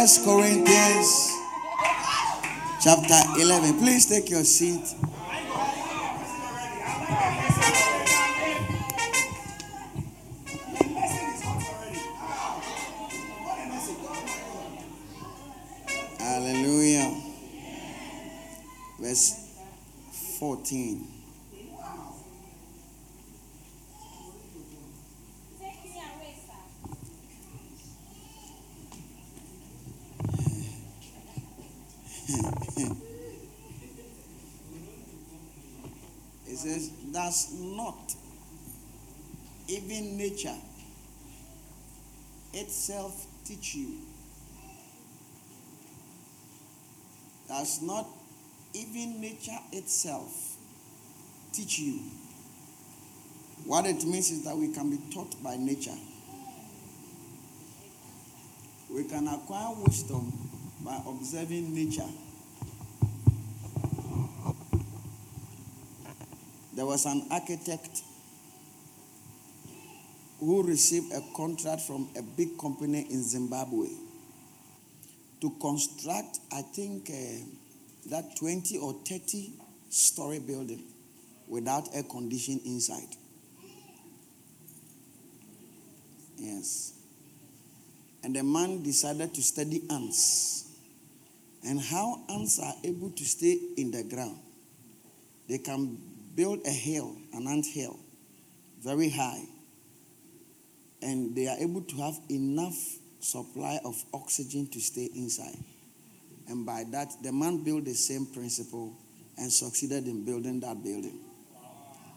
First Corinthians chapter 11. Please take your seat. Does not even nature itself teach you? Does not even nature itself teach you? What it means is that we can be taught by nature. We can acquire wisdom by observing nature. There was an architect who received a contract from a big company in Zimbabwe to construct, I think, uh, that 20 or 30 story building without air conditioning inside. Yes. And the man decided to study ants and how ants are able to stay in the ground. They can build a hill, an ant hill, very high, and they are able to have enough supply of oxygen to stay inside. And by that, the man built the same principle and succeeded in building that building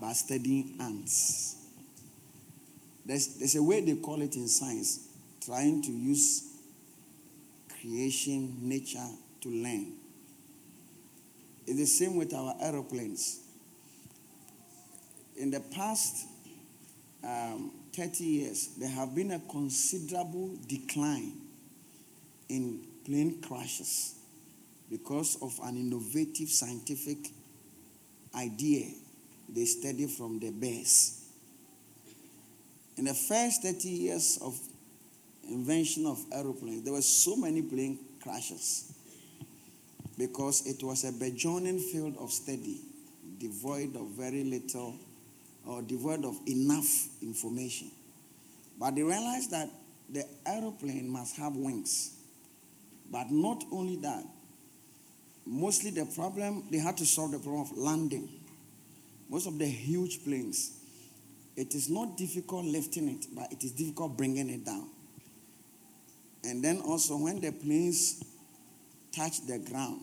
by studying ants. There's, there's a way they call it in science, trying to use creation, nature to learn. It's the same with our aeroplanes. In the past um, 30 years, there have been a considerable decline in plane crashes because of an innovative scientific idea they studied from the bears. In the first 30 years of invention of aeroplanes, there were so many plane crashes because it was a burgeoning field of study, devoid of very little or devoid of enough information. But they realized that the aeroplane must have wings. But not only that, mostly the problem, they had to solve the problem of landing. Most of the huge planes, it is not difficult lifting it, but it is difficult bringing it down. And then also, when the planes touch the ground,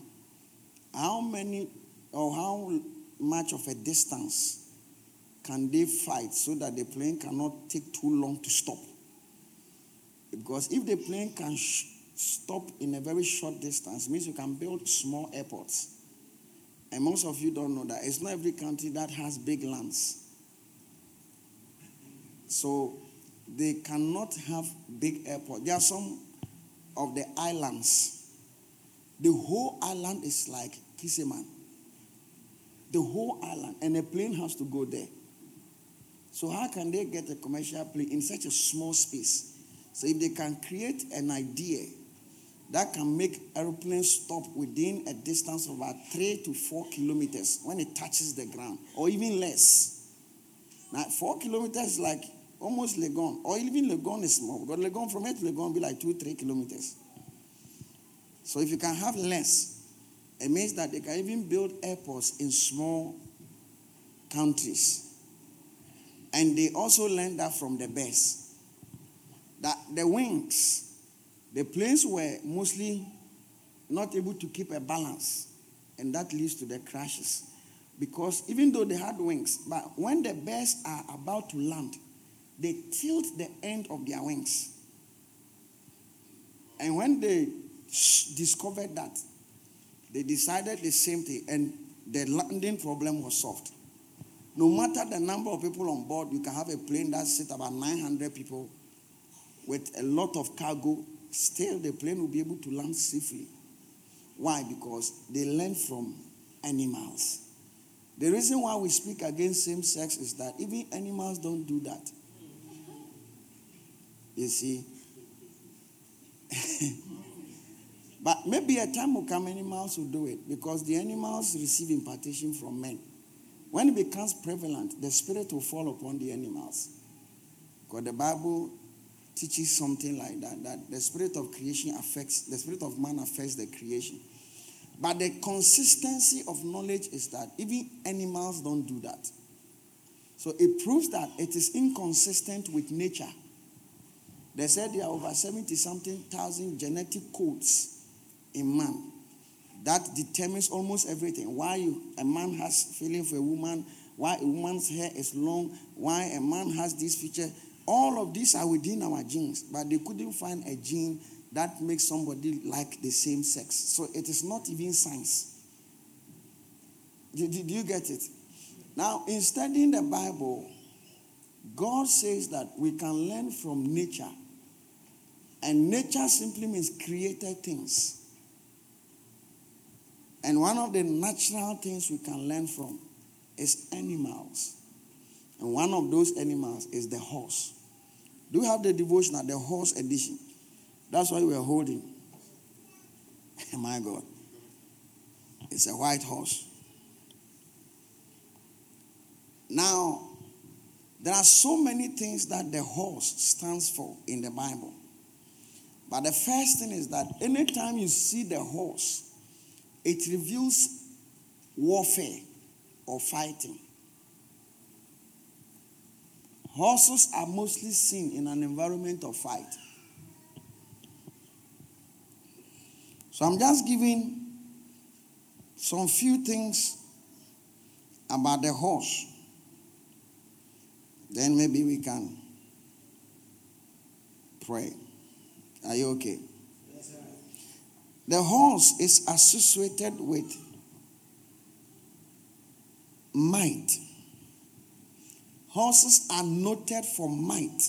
how many or how much of a distance can they fight so that the plane cannot take too long to stop? Because if the plane can sh- stop in a very short distance, means you can build small airports. And most of you don't know that it's not every country that has big lands. So they cannot have big airports. There are some of the islands. The whole island is like Kiseman. The whole island, and a plane has to go there. So how can they get a commercial plane in such a small space? So if they can create an idea that can make aeroplanes stop within a distance of about three to four kilometers when it touches the ground, or even less. Now, four kilometers is like almost Legon, or even Legon is small. But Legon from here to Legon will be like two, three kilometers. So if you can have less, it means that they can even build airports in small countries. And they also learned that from the best. That the wings, the planes were mostly not able to keep a balance. And that leads to the crashes. Because even though they had wings, but when the birds are about to land, they tilt the end of their wings. And when they discovered that, they decided the same thing, and the landing problem was solved. No matter the number of people on board, you can have a plane that sits about 900 people with a lot of cargo. Still, the plane will be able to land safely. Why? Because they learn from animals. The reason why we speak against same sex is that even animals don't do that. You see? But maybe a time will come, animals will do it because the animals receive impartation from men. When it becomes prevalent, the spirit will fall upon the animals. Because the Bible teaches something like that that the spirit of creation affects, the spirit of man affects the creation. But the consistency of knowledge is that even animals don't do that. So it proves that it is inconsistent with nature. They said there are over 70 something thousand genetic codes in man that determines almost everything. Why you, a man has feeling for a woman, why a woman's hair is long, why a man has this feature. All of these are within our genes, but they couldn't find a gene that makes somebody like the same sex. So it is not even science. Did, did you get it? Now, in studying the Bible, God says that we can learn from nature. And nature simply means created things. And one of the natural things we can learn from is animals. And one of those animals is the horse. Do you have the devotional, the horse edition? That's why we're holding. My God. It's a white horse. Now, there are so many things that the horse stands for in the Bible. But the first thing is that anytime you see the horse, it reveals warfare or fighting. Horses are mostly seen in an environment of fight. So I'm just giving some few things about the horse. Then maybe we can pray. Are you okay? The horse is associated with might. Horses are noted for might,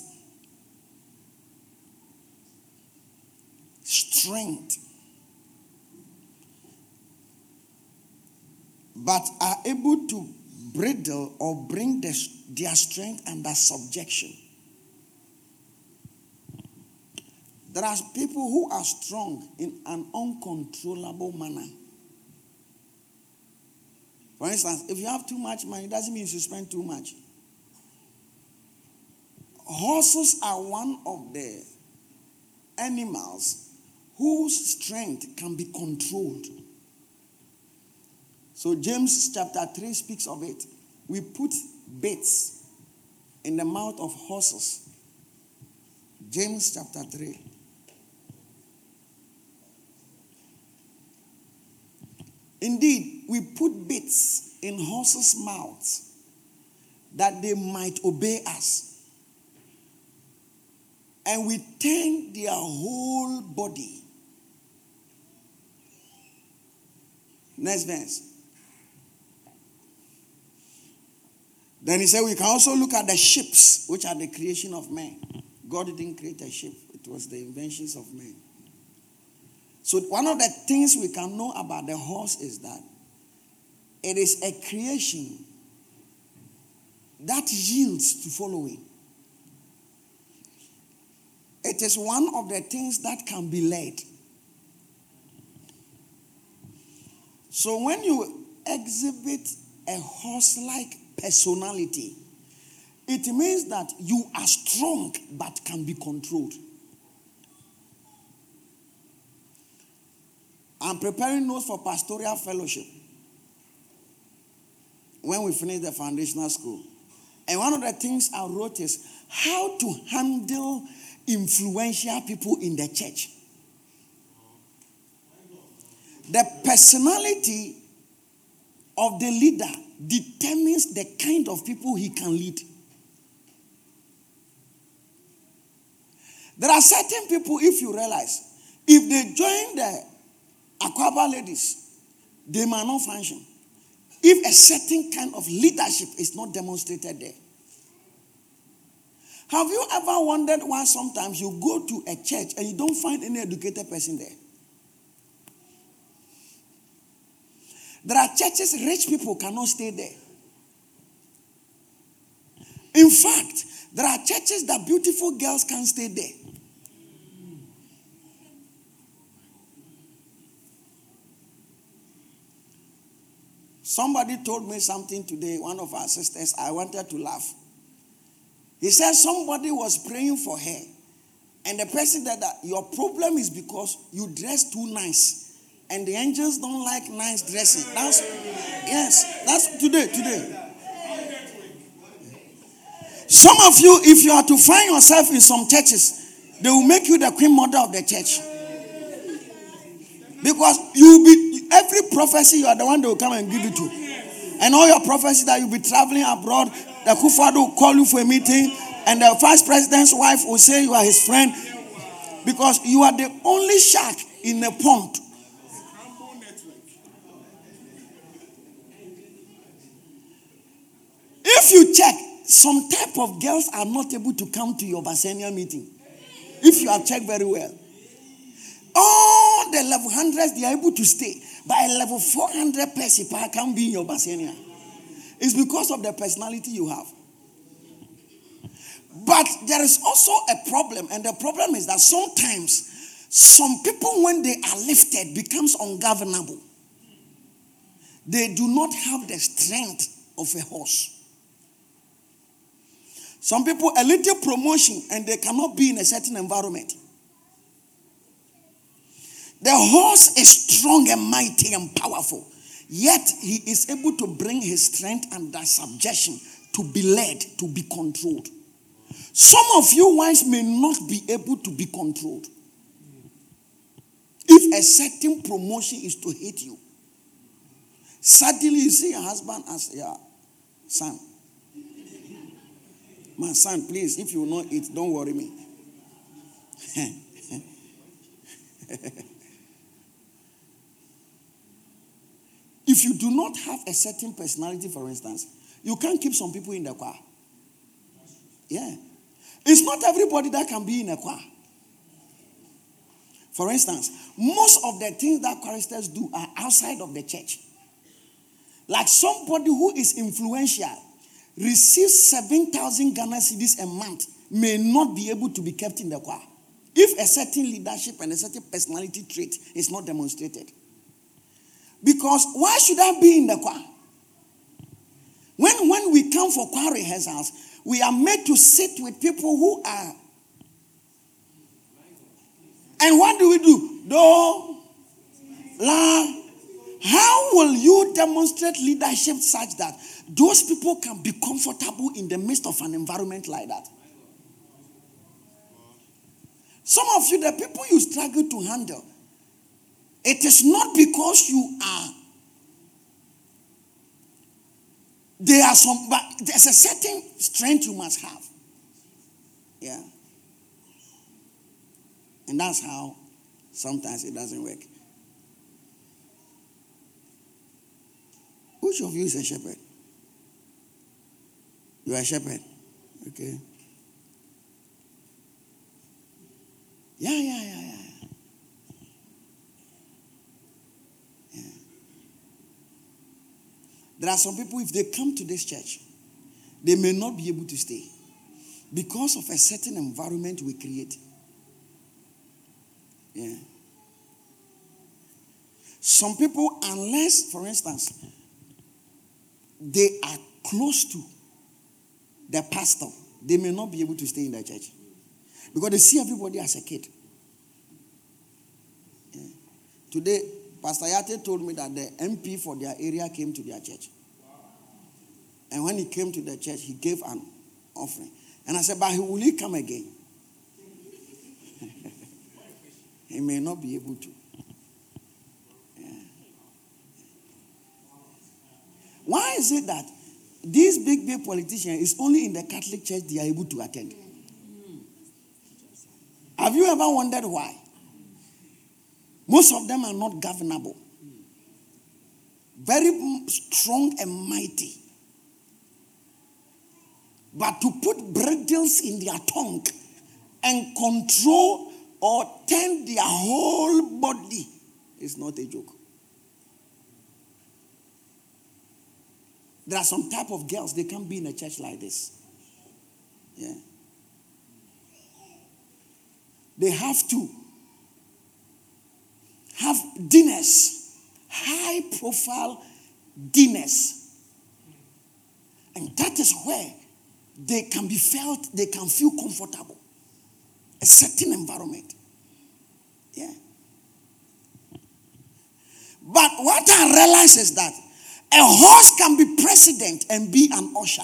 strength, but are able to bridle or bring their strength under subjection. There are people who are strong in an uncontrollable manner. For instance, if you have too much money, it doesn't mean you spend too much. Horses are one of the animals whose strength can be controlled. So, James chapter 3 speaks of it. We put bits in the mouth of horses. James chapter 3. Indeed, we put bits in horses' mouths that they might obey us. And we turn their whole body. Next verse. Then he said, We can also look at the ships, which are the creation of man. God didn't create a ship, it was the inventions of men. So, one of the things we can know about the horse is that it is a creation that yields to following. It is one of the things that can be led. So, when you exhibit a horse like personality, it means that you are strong but can be controlled. I'm preparing notes for pastoral fellowship when we finish the foundational school. And one of the things I wrote is how to handle influential people in the church. The personality of the leader determines the kind of people he can lead. There are certain people, if you realize, if they join the Aquaba ladies, they might not function. If a certain kind of leadership is not demonstrated there. Have you ever wondered why sometimes you go to a church and you don't find any educated person there? There are churches rich people cannot stay there. In fact, there are churches that beautiful girls can't stay there. Somebody told me something today, one of our sisters. I wanted to laugh. He said somebody was praying for her. And the person said that your problem is because you dress too nice. And the angels don't like nice dressing. That's yes, that's today, today. Some of you, if you are to find yourself in some churches, they will make you the queen mother of the church. Because you will be every prophecy, you are the one they will come and give it to. And all your prophecy that you'll be traveling abroad, the Kufado will call you for a meeting, and the vice president's wife will say you are his friend. Because you are the only shark in a pond. If you check, some type of girls are not able to come to your Bacenta meeting. If you have checked very well. All the level hundreds, they are able to stay. A level 400 person can't be in your Bacenta. It's because of the personality you have. But there is also a problem, and the problem is that sometimes some people, when they are lifted, becomes ungovernable. They do not have the strength of a horse. Some people, a little promotion, and they cannot be in a certain environment. The horse is strong and mighty and powerful, yet he is able to bring his strength under subjection to be led, to be controlled. Some of you wives may not be able to be controlled. If a certain promotion is to hit you, suddenly you see your husband as your son. My son, please, if you know it, don't worry me. If you do not have a certain personality, for instance, you can't keep some people in the choir. Yeah. It's not everybody that can be in a choir. For instance, most of the things that choristers do are outside of the church. Like somebody who is influential receives 7,000 Ghana cedis a month may not be able to be kept in the choir if a certain leadership and a certain personality trait is not demonstrated. Because why should I be in the choir? When, when we come for choir rehearsals, we are made to sit with people who are. And what do we do? Do, la. How will you demonstrate leadership such that those people can be comfortable in the midst of an environment like that? Some of you, the people you struggle to handle, it is not because you are. There are some, but there's a certain strength you must have. Yeah. And that's how sometimes it doesn't work. Which of you is a shepherd? You are a shepherd. Okay. Yeah, yeah, yeah, yeah. There are some people, if they come to this church, they may not be able to stay because of a certain environment we create. Yeah. Some people, unless, for instance, they are close to the pastor, they may not be able to stay in the church because they see everybody as a kid. Yeah. Today, Pastor Yate told me that the MP for their area came to their church. And when he came to the church, he gave an offering. And I said, But will he come again? he may not be able to. Yeah. Why is it that these big, big politicians is only in the Catholic Church they are able to attend? Have you ever wondered why? Most of them are not governable. Very strong and mighty. But to put bridles in their tongue and control or turn their whole body is not a joke. There are some type of girls, they can't be in a church like this. Yeah. They have to have dinners, high profile dinners. And that is where they can be felt, they can feel comfortable. A certain environment. Yeah. But what I realize is that a horse can be president and be an usher.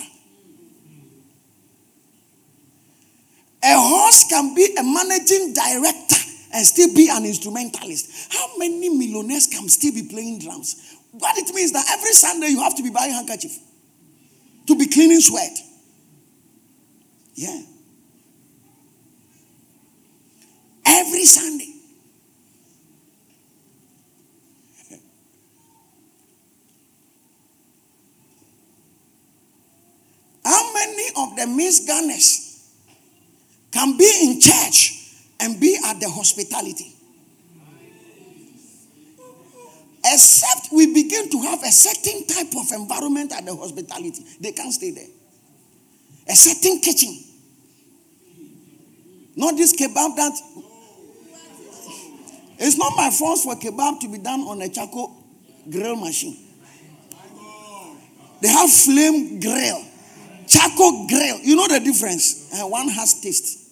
A horse can be a managing director and still be an instrumentalist. How many millionaires can still be playing drums? What it means that every Sunday you have to be buying handkerchief to be cleaning sweat. Yeah. Every Sunday. How many of the Miss Gunners can be in church and be at the hospitality? Except we begin to have a certain type of environment at the hospitality, they can't stay there. A certain kitchen. Not this kebab that. It's not my fault for kebab to be done on a charcoal grill machine. They have flame grill, charcoal grill. You know the difference. And one has taste.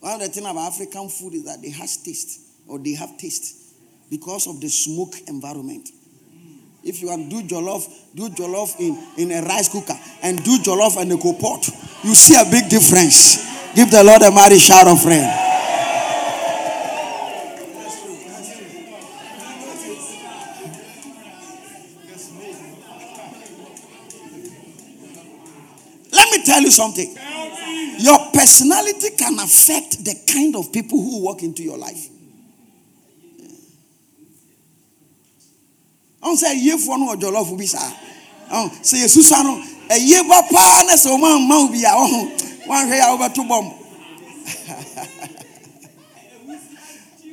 One of the things about African food is that they have taste or they have taste because of the smoke environment. If you to do jollof, do jollof in, in a rice cooker and do jollof in a pot. You see a big difference. Give the Lord a mighty shout of friend. Let me tell you something. Your personality can affect the kind of people who walk into your life. ɔn sɛ yiefoɔ no wɔ jɔlɔfo bi saa ɔn sɛ yɛsusua no ɛyie ba paa na sɛ ɔmo amma wo a ɔho bɔm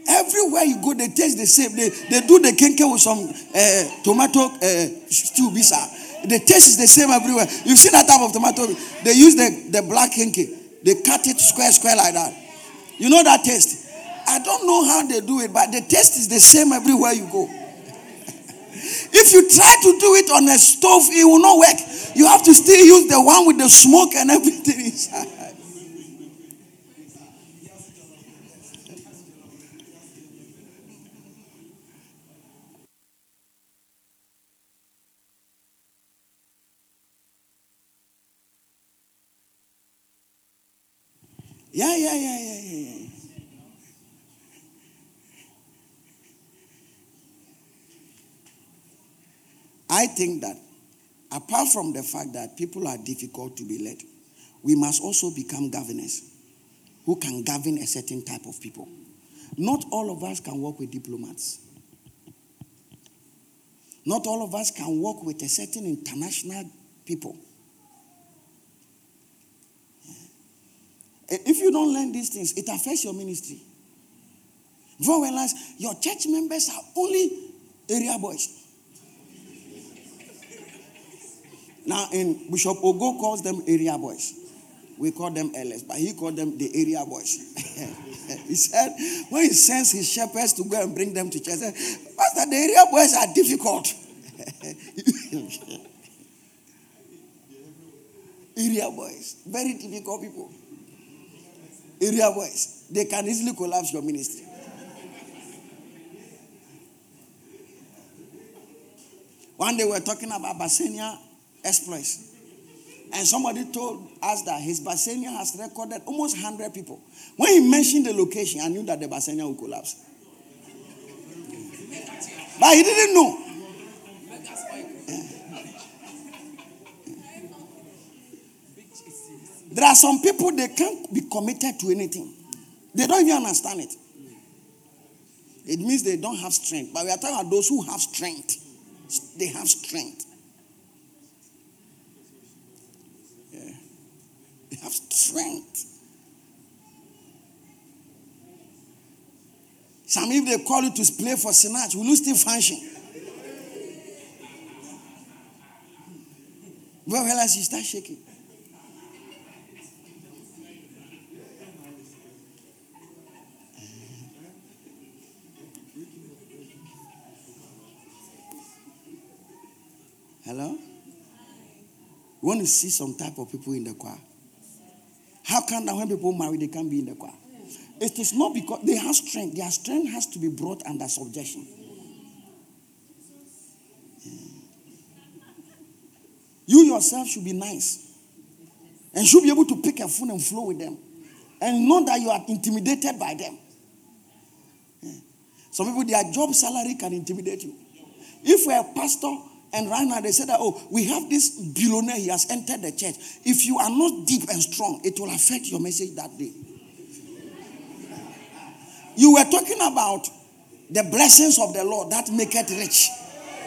everywhere you go they taste the same. They, they do the kenke with some uh, tomato uh, stew bi the taste is the same everywhere. You see that type of tomato? They use the, the black kenke they cut it square square like that you know that taste i don't know how they do it but the taste is the same everywhere you go if you try to do it on a stove, it will not work. You have to still use the one with the smoke and everything inside. Yeah, yeah, yeah, yeah, yeah. I think that apart from the fact that people are difficult to be led, we must also become governors who can govern a certain type of people. Not all of us can work with diplomats. Not all of us can work with a certain international people. Eh, if you don't learn these things, it affects your ministry. You realize your church members are only area boys. Now, in Bishop Ogo calls them area boys. We call them LS, but he called them the area boys. he said, when he sends his shepherds to go and bring them to church, said, Pastor, the area boys are difficult. area boys, very difficult people. Area boys, they can easily collapse your ministry. One day we were talking about Bacenta exploits. And somebody told us that his Bacenta has recorded almost 100 people. When he mentioned the location, I knew that the Bacenta would collapse. But he didn't know. There are some people they can't be committed to anything. They don't even understand it. It means they don't have strength. But we are talking about those who have strength. They have strength. They have strength. Some if they call you to play for Sinach, will you still function? Well, realize you start shaking. Want to see some type of people in the choir? How come that when people marry, they can't be in the choir? It is not because they have strength. Their strength has to be brought under subjection. You yourself should be nice and should be able to pick a phone and flow with them and know that you are intimidated by them. Some people, their job salary can intimidate you. If you're a pastor and right now they say that, oh, we have this billionaire, he has entered the church. If you are not deep and strong, it will affect your message that day. You were talking about the blessings of the Lord that make it rich.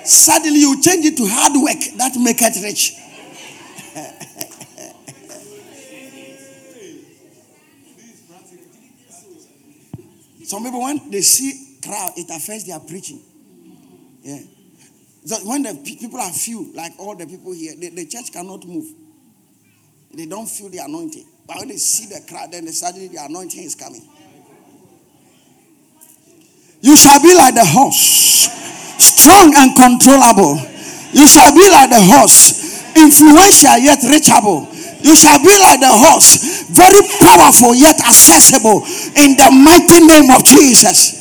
Suddenly you change it to hard work that make it rich. Some people, when they see crowd, it affects their preaching. Yeah. So when the people are few, like all the people here, the, the church cannot move. They don't feel the anointing. But when they see the crowd, then suddenly the anointing is coming. You shall be like the horse, strong and controllable. You shall be like the horse, influential yet reachable. You shall be like the horse, very powerful yet accessible in the mighty name of Jesus.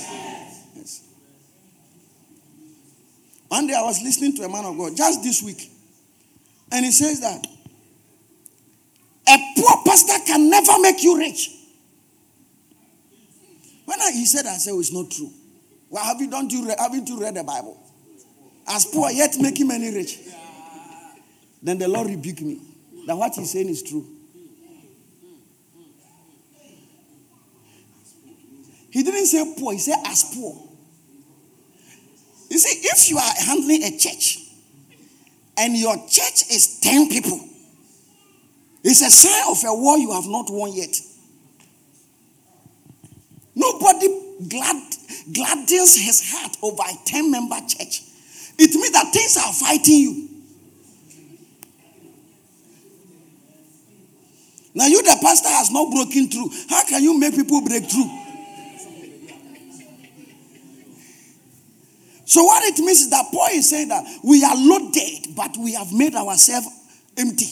One day I was listening to a man of God just this week, and he says that a poor pastor can never make you rich. When I, he said, I said, oh, it's not true. Well, have you done? You haven't you read the Bible? As poor yet making many rich. Then the Lord rebuked me that what he's saying is true. He didn't say poor, he said as poor. You see, if you are handling a church and your church is 10 people, it's a sign of a war you have not won yet. Nobody glad, gladdens his heart over a 10 member church. It means that things are fighting you. Now, you, the pastor, has not broken through. How can you make people break through? So, what it means is that Paul is saying that we are loaded, but we have made ourselves empty.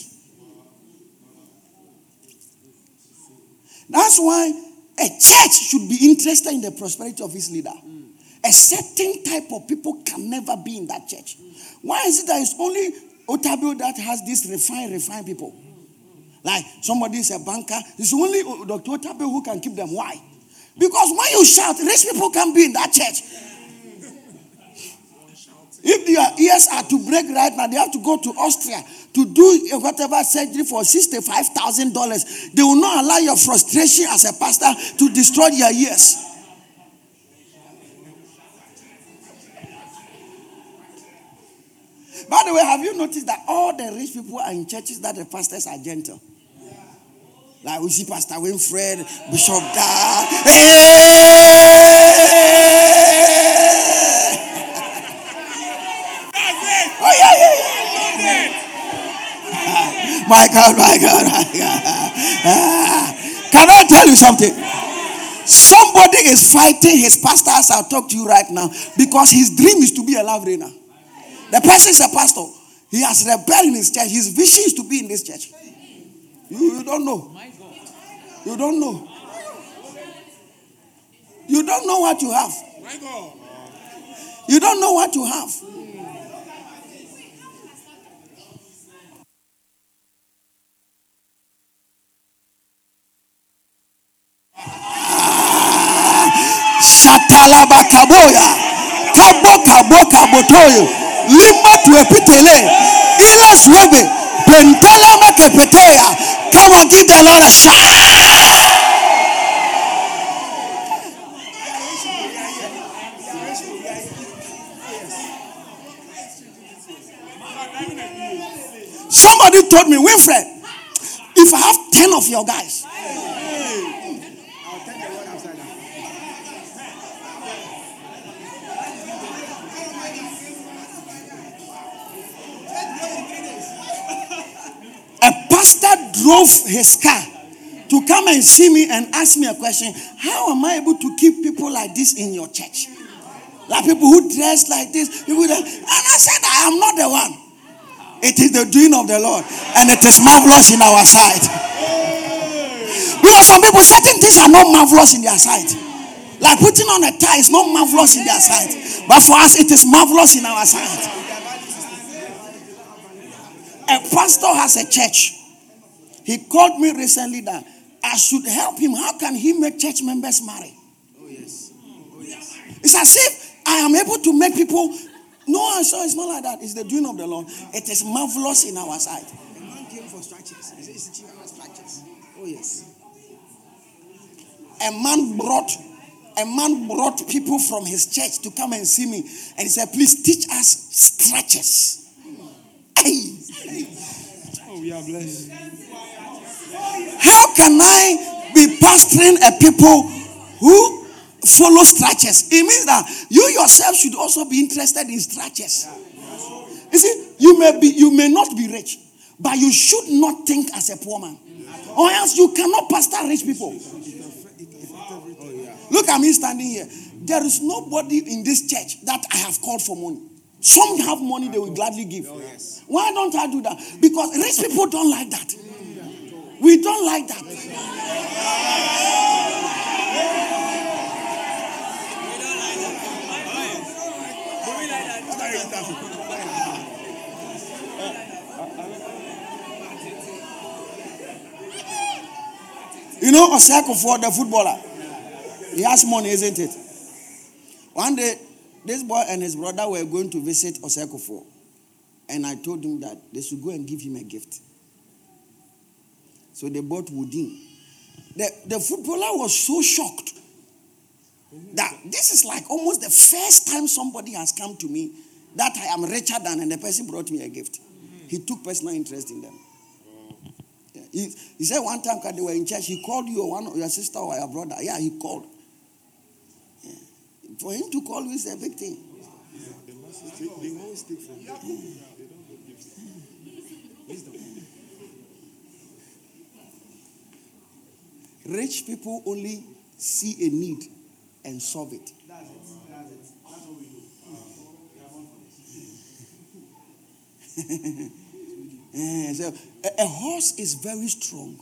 That's why a church should be interested in the prosperity of its leader. A certain type of people can never be in that church. Why is it that it's only Otabil that has these refined, refined people? Like somebody is a banker, it's only Dr. Otabil who can keep them. Why? Because when you shout, rich people can be in that church. If their ears are to break right now, they have to go to Austria to do whatever surgery for $65,000. They will not allow your frustration as a pastor to destroy your ears. By the way, have you noticed that all the rich people are in churches that the pastors are gentle? Like we see Pastor Winfred, Bishop Da. Oh, yeah, yeah, yeah. My God, my God, my God. Ah. Can I tell you something? Somebody is fighting his pastor as I talk to you right now because his dream is to be a love reigner. The person is a pastor. He has rebelled in his church. His vision is to be in this church. You, you don't know. You don't know. You don't know what you have. You don't know what you have. Shatalabakaboya. Kabo kabo kabotoyo. Limba tuepitele. Ilas webe. Pentala makepetea. Come on, give the Lord a shout. Somebody told me, Winfred, if I have 10 of your guys, pastor drove his car to come and see me and ask me a question How am I able to keep people like this in your church? Like people who dress like this, people that, and I said, I am not the one. It is the doing of the Lord, and it is marvelous in our sight. Because some people, certain things are not marvelous in their sight. Like putting on a tie is not marvelous in their sight, but for us, it is marvelous in our sight. A pastor has a church. He called me recently that I should help him. How can he make church members marry? Oh, yes. Oh, yes. It's as if I am able to make people. No, I'm saw it's not like that. It's the doing of the Lord. It is marvelous in our sight. A man came for structures. It's structures. Oh, yes. A man brought a man brought people from his church to come and see me and he said please teach us stretches hey. oh we are blessed how can I be pastoring a people who follow structures? It means that you yourself should also be interested in structures. You see, you may be, you may not be rich, but you should not think as a poor man, or else you cannot pastor rich people. Look at me standing here. There is nobody in this church that I have called for money. Some have money they will gladly give. Oh, Why don't I do that? Because rich people don't like that. We don't like that. You know Osako the footballer. He has money, isn't it? One day, this boy and his brother were going to visit Oseko And I told him that they should go and give him a gift. So they bought Woodin. The, the footballer was so shocked that this is like almost the first time somebody has come to me that I am richer than, and the person brought me a gift. He took personal interest in them. He, he said one time they were in church, he called you or one your sister or your brother. Yeah, he called. Yeah. For him to call you is a big thing. Rich people only see a need and solve it. so a, a, horse is very strong.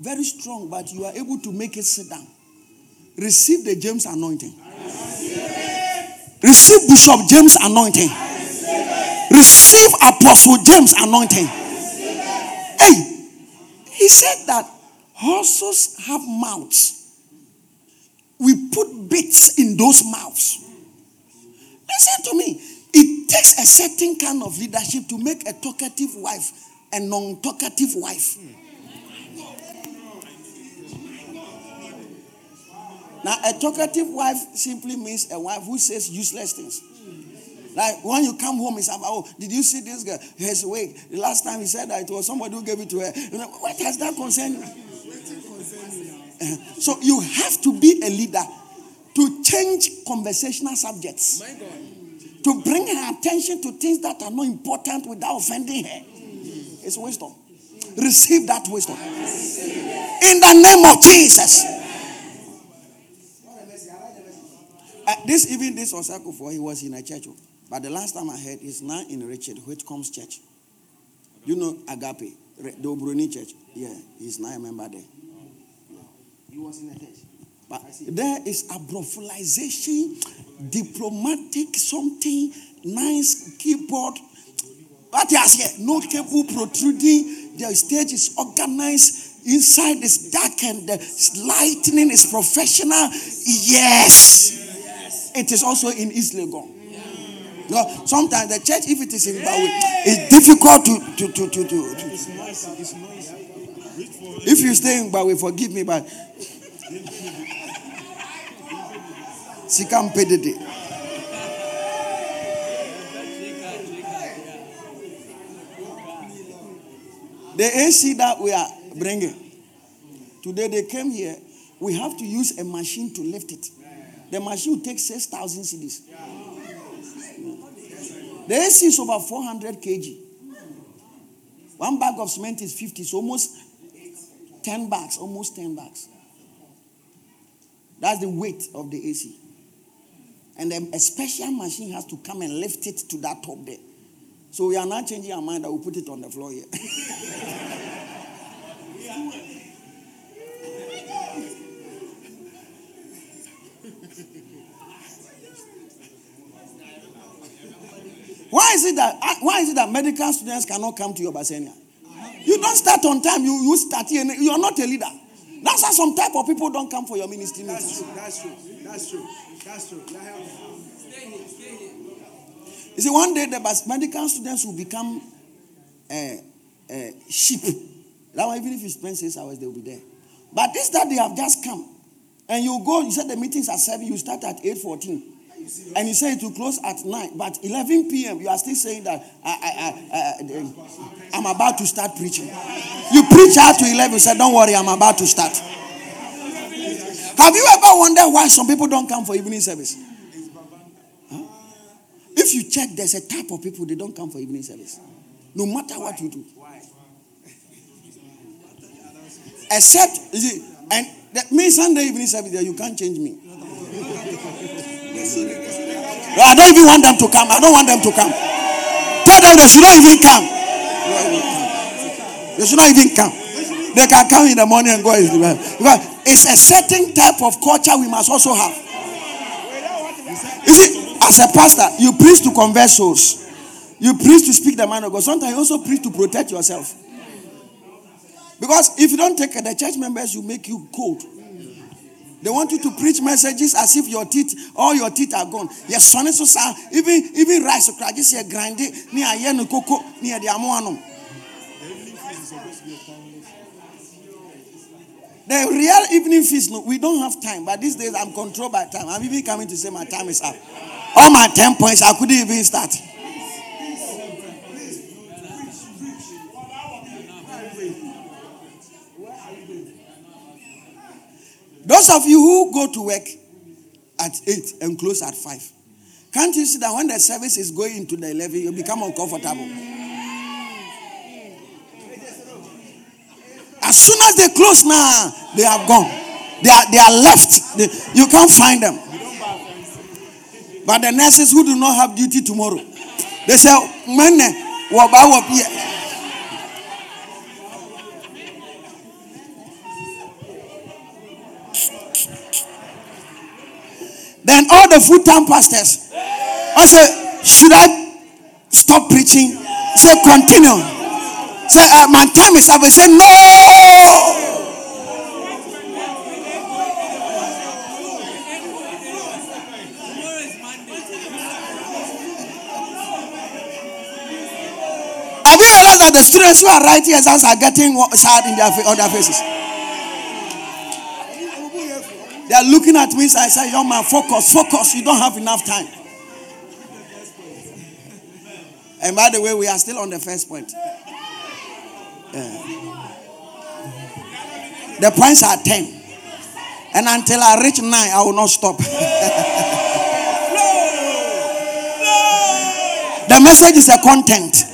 Very strong, but you are able to make it sit down. Receive the James anointing. Receive Bishop James anointing. Receive Apostle James anointing. Hey, he said that Horses have mouths. We put bits in those mouths. Listen to me. It takes a certain kind of leadership to make a talkative wife a non talkative wife. Now, a talkative wife simply means a wife who says useless things. Like when you come home, it's about, oh, did you see this girl? His wig. The last time he said that it was somebody who gave it to her. what has that concerned you? So you have to be a leader to change conversational subjects. To bring her attention to things that are not important without offending her. It's wisdom. Receive that wisdom. In the name of Jesus. Uh, this even this was for he was in a church. But the last time I heard he's now in Richard Whitcomb's church. You know Agape, the Obroni church. Yeah, he's now a member there. He was in a church. But there is diplomatic, something nice keyboard. What is here? No cable protruding. The stage is organized. Inside is dark and the lighting is professional. Yes. It is also in East Legon. Sometimes the church, if it is in Bawe, it's difficult to to to to. to, to. It's noisy. It's noisy. If you stay in Bawe, forgive me, but Sikam pay The day. The AC that we are bringing, today they came here, we have to use a machine to lift it. The machine will take 6,000 cedis. The AC is over 400 kg. One bag of cement is 50, so almost 10 bags, almost 10 bags. That's the weight of the AC. And then a special machine has to come and lift it to that top there. So we are not changing our mind. I will put it on the floor here. Why is it that why is it that medical students cannot come to your Bacenta? You don't start on time. You you start here. You are not a leader. That's why some type of people don't come for your ministry meetings. That's true. That's true. That's true. That's true. You see, one day the medical students will become uh, uh, sheep. That one, even if you spend six hours, they will be there. But this that they have just come, and you go. You said the meetings are seven. You start at eight fourteen. And you say it will close at 9, but 11 p.m., you are still saying that I, I, I, am about to start preaching. You preach out to 11, say, Don't worry, I'm about to start. Have you ever wondered why some people don't come for evening service? Huh? If you check, there's a type of people they don't come for evening service. No matter what you do. Except, and that means Sunday evening service you can't change me. I don't even want them to come. I don't want them to come. Tell them they should not even come. They should not even come. They can come in the morning and go. Because it's a certain type of culture we must also have. You see, as a pastor, you preach to convert souls. You preach to speak the mind of God. Sometimes you also preach to protect yourself. Because if you don't take the church members will make you cold. They want you to preach messages as if your teeth, all your teeth are gone. Yes, son so sound. Even even rice crack just here grind it near yen cocoa near the amoanum. The real evening feast, no, we don't have time. But these days I'm controlled by time. I'm even coming to say my time is up. All my 10 points, I couldn't even start. Those of you who go to work at 8 and close at 5, can't you see that when the service is going into the 11, you become uncomfortable? As soon as they close now, they have gone. They are, they are left. They, you can't find them. But the nurses who do not have duty tomorrow, they say, Then all the full time pastors, I said, Should I stop preaching? Say, Continue. Say, uh, My time is up. I said, No. Have you realized that the students who are writing exams are getting sad in their, on their faces? Looking at me. I say, young man, focus, focus. You don't have enough time. And by the way, we are still on the first point. Yeah. The points are 10. And until I reach 9, I will not stop. the message is a content.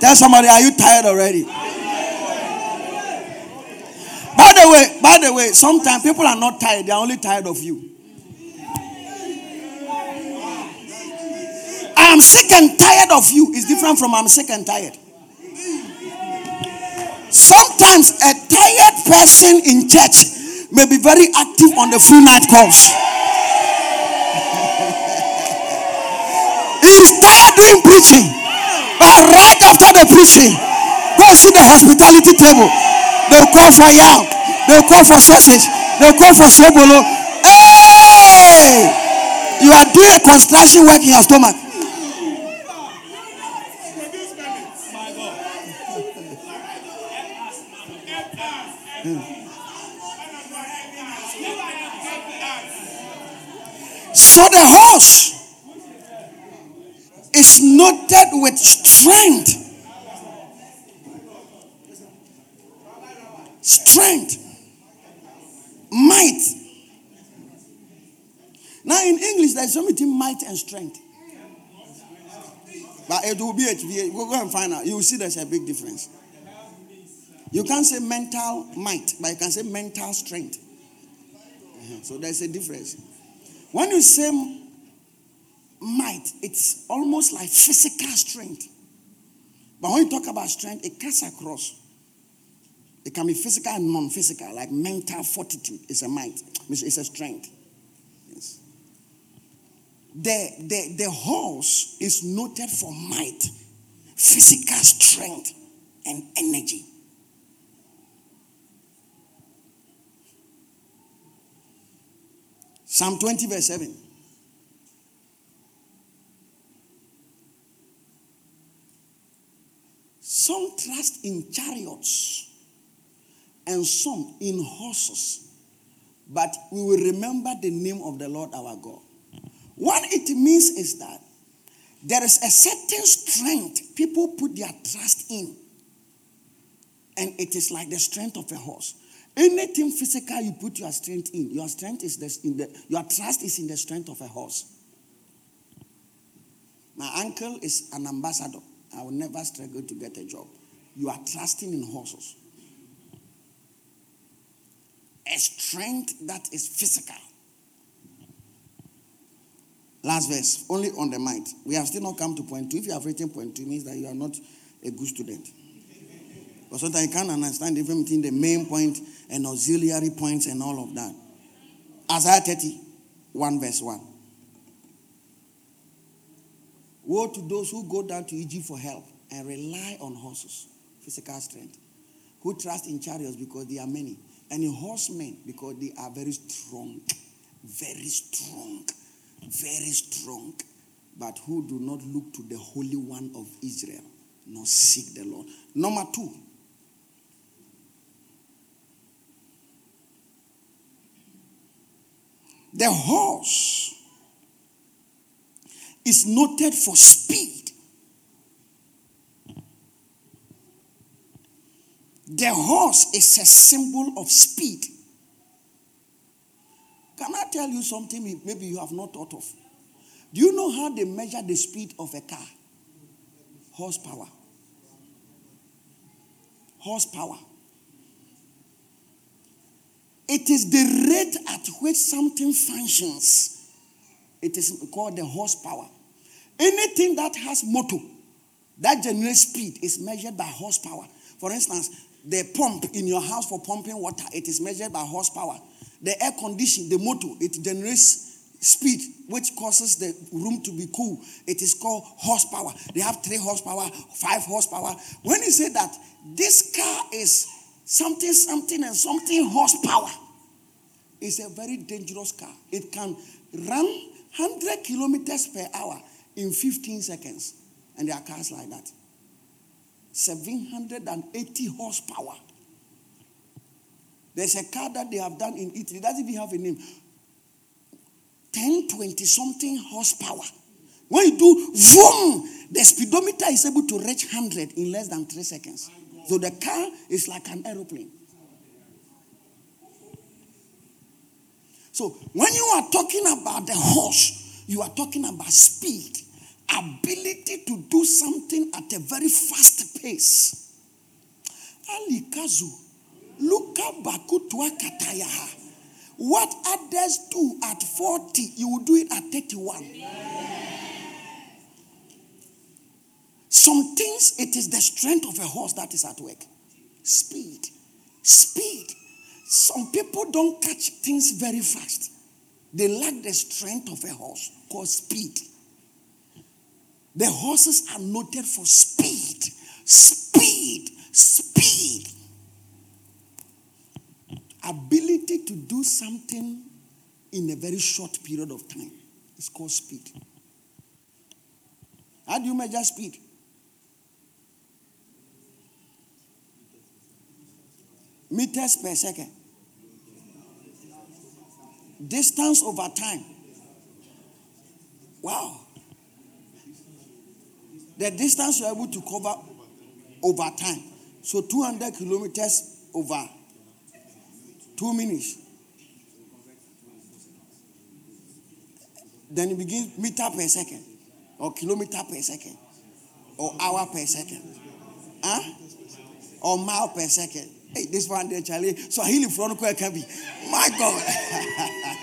Tell somebody, are you tired already? By the way, by the way, sometimes people are not tired, they are only tired of you. I am sick and tired of you is different from I'm sick and tired. Sometimes a tired person in church may be very active on the free night calls. He's tired doing preaching, but right after the preaching, go see the hospitality table. They'll call for yam. They'll call for sausage. They'll call for sobolo. Hey! You are doing construction work in your stomach. So the horse is noted with strength. Strength. Might. Now in English, there's something might and strength. But it will be HVA. We'll go and find out. You will see there's a big difference. You can't say mental might, but you can say mental strength. Uh-huh. So there's a difference. When you say might, it's almost like physical strength. But when you talk about strength, it cuts across. It can be physical and non physical, like mental fortitude is a might, it's a strength. Yes. The, the, the horse is noted for might, physical strength, and energy. Psalm 20, verse 7. Some trust in chariots and some in horses, but we will remember the name of the Lord our God. What it means is that there is a certain strength people put their trust in, and it is like the strength of a horse. Anything physical you put your strength in, your strength is in the your trust is in the strength of a horse. My uncle is an ambassador. I will never struggle to get a job. You are trusting in horses. A strength that is physical. Last verse, only on the mind. We have still not come to point two. If you have written point two, means that you are not a good student. But sometimes you can't understand difference between the main point and auxiliary points and all of that. Isaiah 30, 1 verse 1. Woe to those who go down to Egypt for help and rely on horses, physical strength, who trust in chariots because they are many, and horsemen because they are very strong, very strong, very strong, but who do not look to the Holy One of Israel, nor seek the Lord. Number two, The horse is noted for speed. The horse is a symbol of speed. Can I tell you something maybe you have not thought of? Do you know how they measure the speed of a car? Horsepower. Horsepower. It is the rate at which something functions. It is called the horsepower. Anything that has motor that generates speed is measured by horsepower. For instance, the pump in your house for pumping water, it is measured by horsepower. The air condition, the motor, it generates speed, which causes the room to be cool. It is called horsepower. They have three horsepower, five horsepower. When you say that this car is something, something, and something horsepower, it's a very dangerous car. It can run 100 kilometers per hour in 15 seconds. And there are cars like that. 780 horsepower. There's a car that they have done in Italy. It doesn't even have a name. 10, 20 something horsepower. When you do vroom, the speedometer is able to reach 100 in less than three seconds. So the car is like an aeroplane. So when you are talking about the horse, you are talking about speed, ability to do something at a very fast pace. Alikazu, Luka Bakutua Katayaha. What others do at 40, you will do it at 31. Some things, it is the strength of a horse that is at work. Speed. Speed. Some people don't catch things very fast. They lack the strength of a horse called speed. The horses are noted for speed, speed, speed. Ability to do something in a very short period of time is called speed. How do you measure speed? Meters per second. Distance over time. Wow. The distance you're able to cover over time. So 200 kilometers over two minutes. Then you begin meter per second, or kilometer per second, or hour per second, huh? or mile per second. Hey, this one there, Charlie. So he front can be. My God.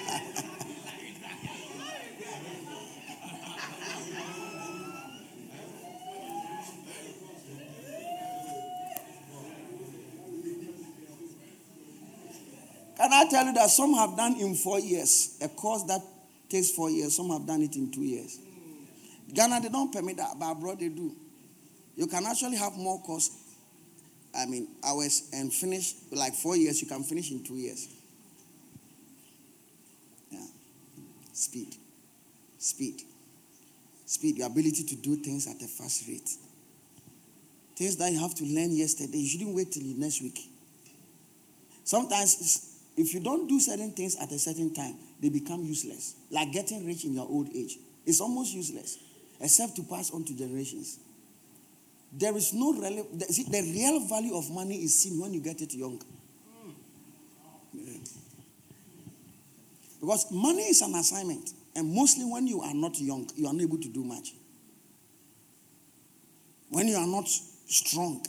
tell you that some have done in four years? A course that takes four years, some have done it in two years. Ghana, they don't permit that, but abroad they do. You can actually have more course, I mean, hours and finish like four years, you can finish in two years. Yeah. Speed. Speed. Speed, your ability to do things at a fast rate. Things that you have to learn yesterday, you shouldn't wait till next week. Sometimes, if you don't do certain things at a certain time, they become useless. Like getting rich in your old age. It's almost useless, except to pass on to generations. There is no rele- the, the real value of money is seen when you get it young. Because money is an assignment, and mostly when you are not young, you are unable to do much. When you are not strong,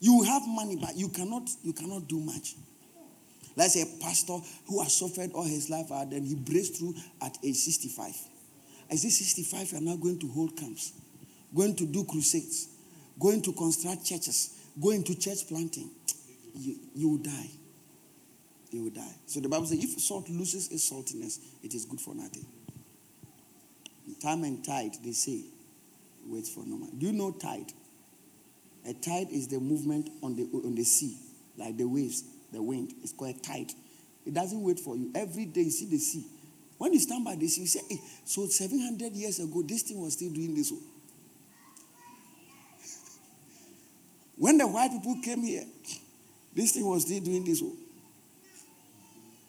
you have money, but you cannot you cannot do much. Say a pastor who has suffered all his life and then he breaks through at age 65. At age 65, you are now going to hold camps, going to do crusades, going to construct churches, going to church planting. You, you will die. You will die. So the Bible says if salt loses its saltiness, it is good for nothing. time and tide, they say, wait for no man. Do you know tide? A tide is the movement on the, on the sea, like the waves, the wind. It's called tide. It doesn't wait for you. Every day you see the sea. When you stand by the sea, you say, hey, so 700 years ago, this thing was still doing this. when the white people came here, this thing was still doing this.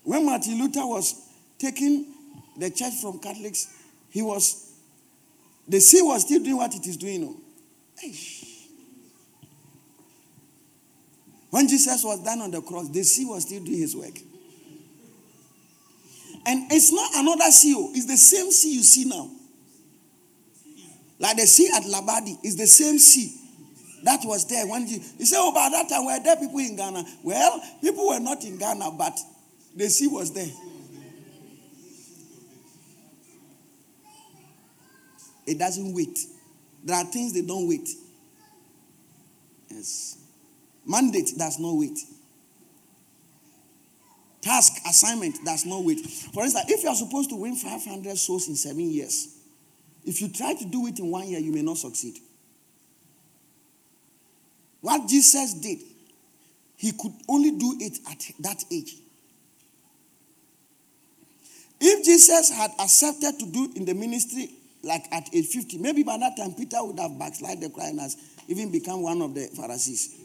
When Martin Luther was taking the church from Catholics, he was, the sea was still doing what it is doing. Hey. When Jesus was down on the cross, the sea was still doing his work. And it's not another sea, it's the same sea you see now. Like the sea at Labadi, it's the same sea that was there when you, you say, Oh, by that time were there people in Ghana? Well, people were not in Ghana, but the sea was there. It doesn't wait. There are things they don't wait. Yes. Mandate does not wait. Task, assignment does not wait. For instance, if you are supposed to win 500 souls in seven years, if you try to do it in one year, you may not succeed. What Jesus did, he could only do it at that age. If Jesus had accepted to do in the ministry like at age 50, maybe by that time Peter would have backslid the crying as even become one of the Pharisees.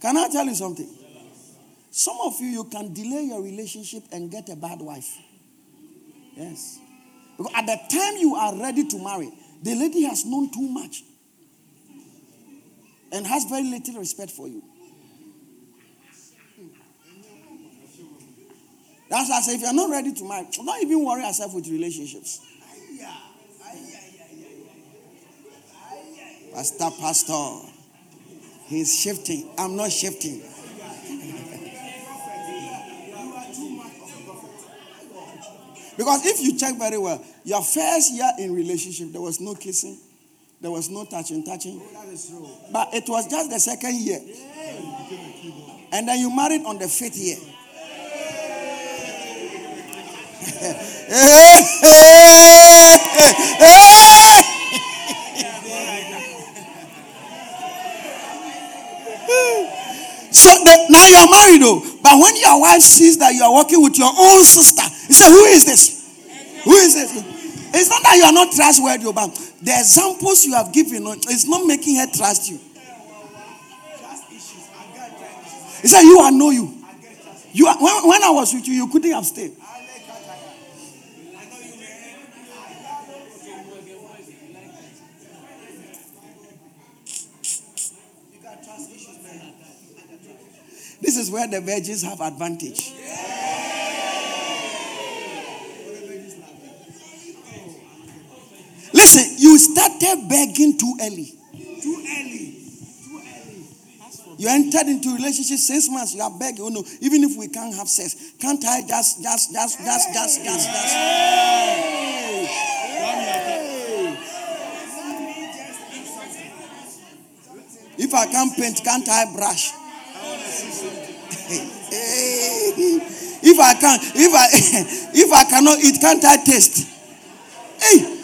Can I tell you something? Some of you, you can delay your relationship and get a bad wife. Yes. Because at the time you are ready to marry, the lady has known too much and has very little respect for you. That's why I say if you're not ready to marry, don't even worry yourself with relationships. Pastor, pastor. He's shifting. I'm not shifting. because if you check very well, your first year in relationship, there was no kissing, there was no touching, touching. But it was just the second year. And then you married on the fifth year. now you are married though. But when your wife sees that you are working with your own sister, you say, Who is this? Who is this? It's not that you are not trustworthy, oh, but the examples you have given, oh, it's not making her trust you. He said, You I know you. You are, when, when I was with you, you couldn't have stayed. Is where the virgins have advantage. Listen, you started begging too early. Too early. Too early. You entered into relationship six months. You are begging. Oh no, even if we can't have sex, can't I just, just, just, just, just, just, just? If I can't paint, can't I brush? If I can, if I if I cannot eat, can't I taste? Hey.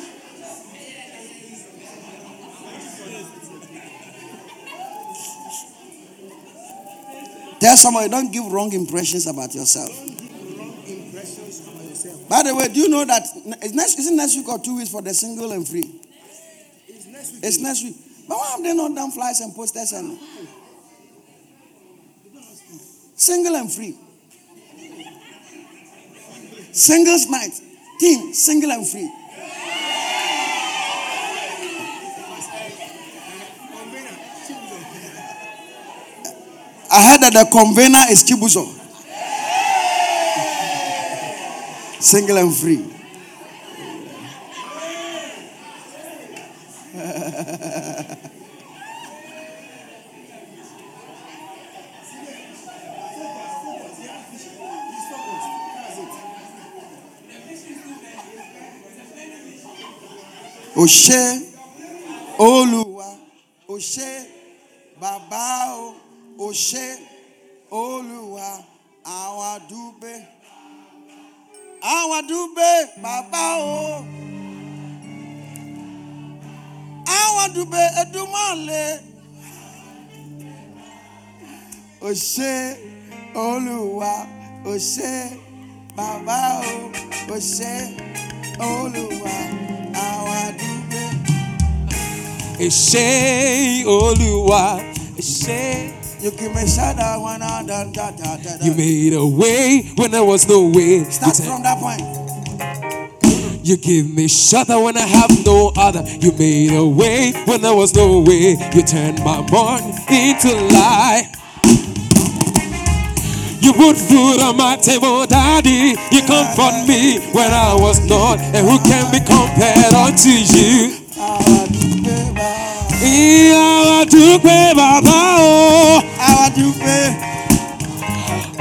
Tell somebody, don't give wrong impressions about yourself. By the way, do you know that it's next, is it next week or two weeks for the single and free? It's next week. It's next week. But why have they not done flyers and posters and single and free? Singles night. Team, single and free. I heard that the convener is Chibuzo. Single and free. Oshe Oluwa Oshe Baba o Oluwa Awadube. Awadube Baba o. Awadube Edumale. Oshe Oluwa Oshe Baba o Oshe Oluwa. Awadube Eshe Oluwa, Eshe. You give me shadow when I da da da da da. You made a way when there was no way. Start from that point. you give me shelter when I have no other. You made a way when there was no way. You turned my morning into light. You put food on my table, Daddy. You comfort me when I was not. And who can be compared unto you? Ah. Ìyá dúpẹ́ bàbá o. Awadube.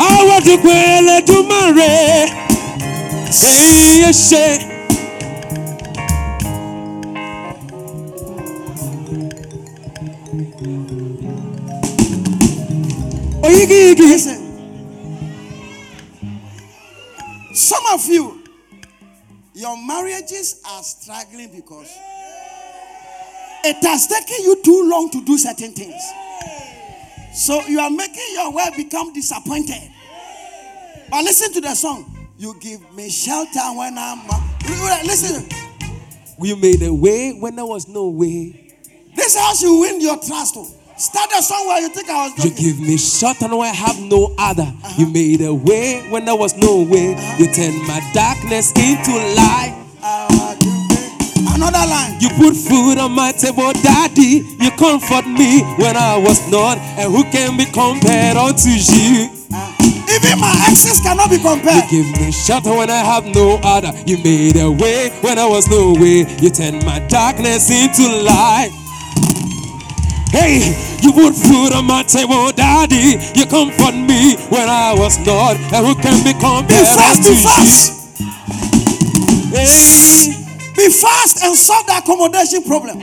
Àwọn dúpẹ́ Ẹlẹ́dùmarè. Èyí ṣe. Oyigiyigi. Listen. Some of you, your marriages are struggling because it has taken you too long to do certain things. So you are making your way become disappointed. But listen to the song. You give me shelter when I'm. Listen, You made a way when there was no way. this is how you win your trust. Start a song where you think I was You give me shelter when I have no other. Uh-huh. You made a way when there was no way. You turned my darkness into light. Awadube. Another line. You put food on my table, Daddy. You comfort me when I was not. And who can be compared unto you? Ah, even my exes cannot be compared. You give me shelter when I have no other. You made a way when I was no way. You turned my darkness into light. Hey, you put food on my table, Daddy. You comfort me when I was not. And who can be compared unto you? Hey, Be fast and solve the accommodation problem.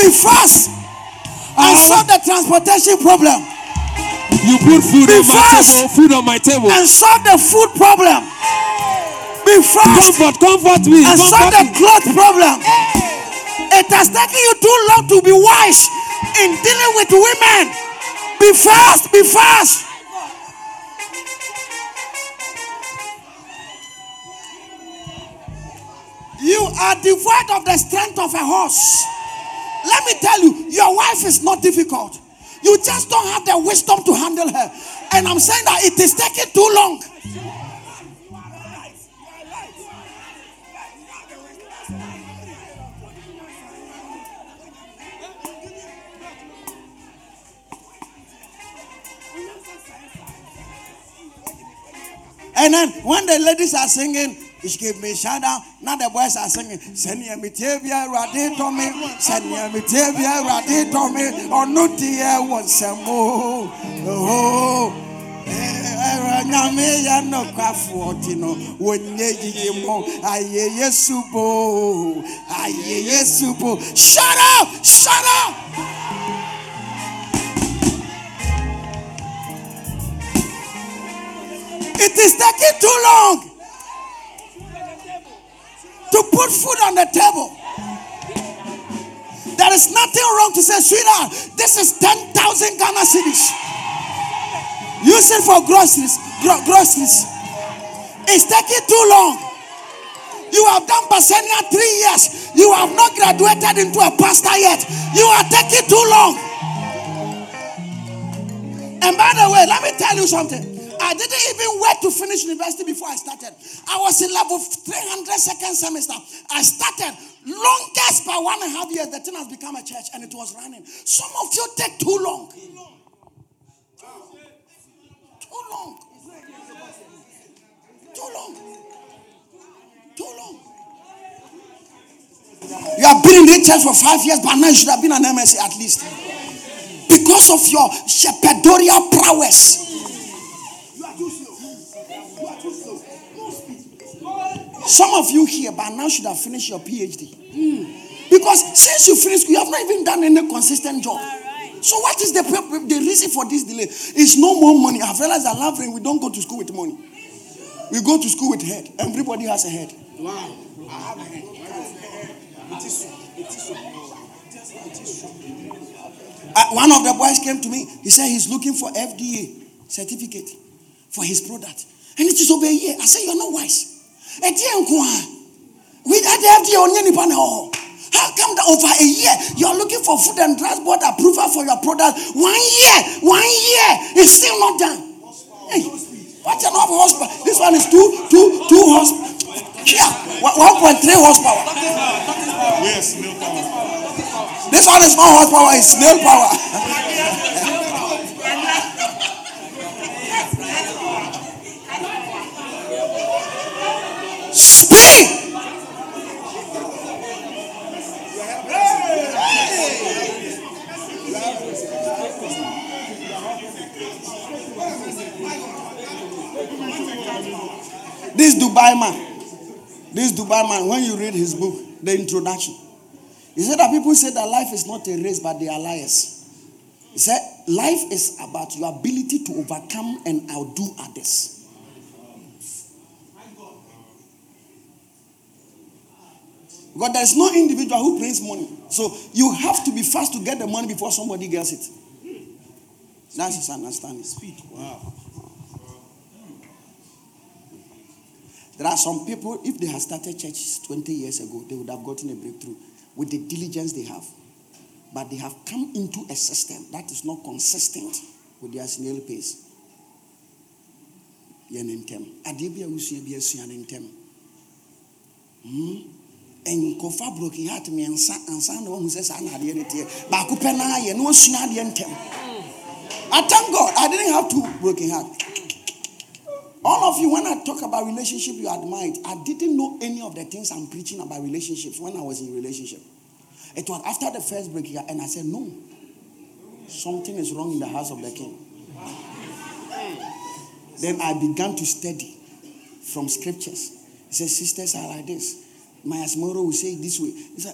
Be fast and Ah. solve the transportation problem. you put food Be on my table, food on my table. And solve the food problem. Be fast Comfort, comfort me. and solve Comfort the me. cloth problem. It has taken you too long to be wise in dealing with women. Be fast, be fast. You are devoid of the strength of a horse. Let me tell you, your wife is not difficult. You just don't have the wisdom to handle her. And I'm saying that it is taking too long. And then when the ladies are singing, she gave me shout out. Now the boys are singing, Senya mitebia rade to me, Senya mitebia rade to eh, eh, me, or no dear one samo. Oh, nyame yɛ nokwafoɔ ti no wɔnyɛ yiyi mo ayɛyɛ subo ayɛyɛ subo shut up! Shut up! It is taking too long to put food on the table there is nothing wrong to say sweetheart this is 10,000 Ghana cedis use it for groceries gro- groceries it's taking too long you have done Bacenta three years. You have not graduated into a pastor yet. You are taking too long. And by the way, let me tell you something. I didn't even wait to finish university before I started. I was in level 300 second semester. I started longest by one and a half years. The thing has become a church and it was running. Some of you take too long. Too long. Too long. Too long. You have been in the church for five years, but now you should have been an MSc at least. Because of your shepherdorial prowess. Some of you here by now should have finished your PhD. Because since you finished, you have not even done any consistent job. So what is the the reason for this delay? It's no more money. I've realized that Lavering, we don't go to school with money. We go to school with head. Everybody has a head. Wow. I have a hand. It is so. It is so. It is so. Uh, one of the boys came to me. He said he's looking for FDA certificate for his product. And it is over a year. I said, You're not wise. FDA nko a, Without the FDA, only nipa na ɛwɔ how come that over a year you're looking for food and board approval for your product? One year, one year, it's still not done. Hey, what an horsepower. This one is two, two, two horsepower. Yeah, 1.3 horsepower. Yes, power. This one is not horsepower, it's snail power. Speed! This Dubai man, this Dubai man, when you read his book, the introduction, he said that people say that life is not a race, but they are liars. He said, life is about your ability to overcome and outdo others. Because there is no individual who brings money. So you have to be fast to get the money before somebody gets it. That's his understanding. Speed. Wow. There are some people, if they had started churches 20 years ago, they would have gotten a breakthrough with the diligence they have. But they have come into a system that is not consistent with their snail pace. Yɛn ntɛm. Adeɛ bi a wosua bi asua ne ntɛm. Hmm? Nkɔfa broken heart mmiɛnsa ansa na wahu sɛ saa na adeɛ ne teɛ. Baako pɛ naa yɛ na wasua adeɛ ntɛm. I thank God I didn't have two broken heart. All of you, when I talk about relationship, you admire it. I didn't know any of the things I'm preaching about relationships when I was in relationship. It was after the first break here, and I said, No, something is wrong in the house of the king. Then I began to study from scriptures. He said, Sisters are like this. Myles Munroe will say it this way.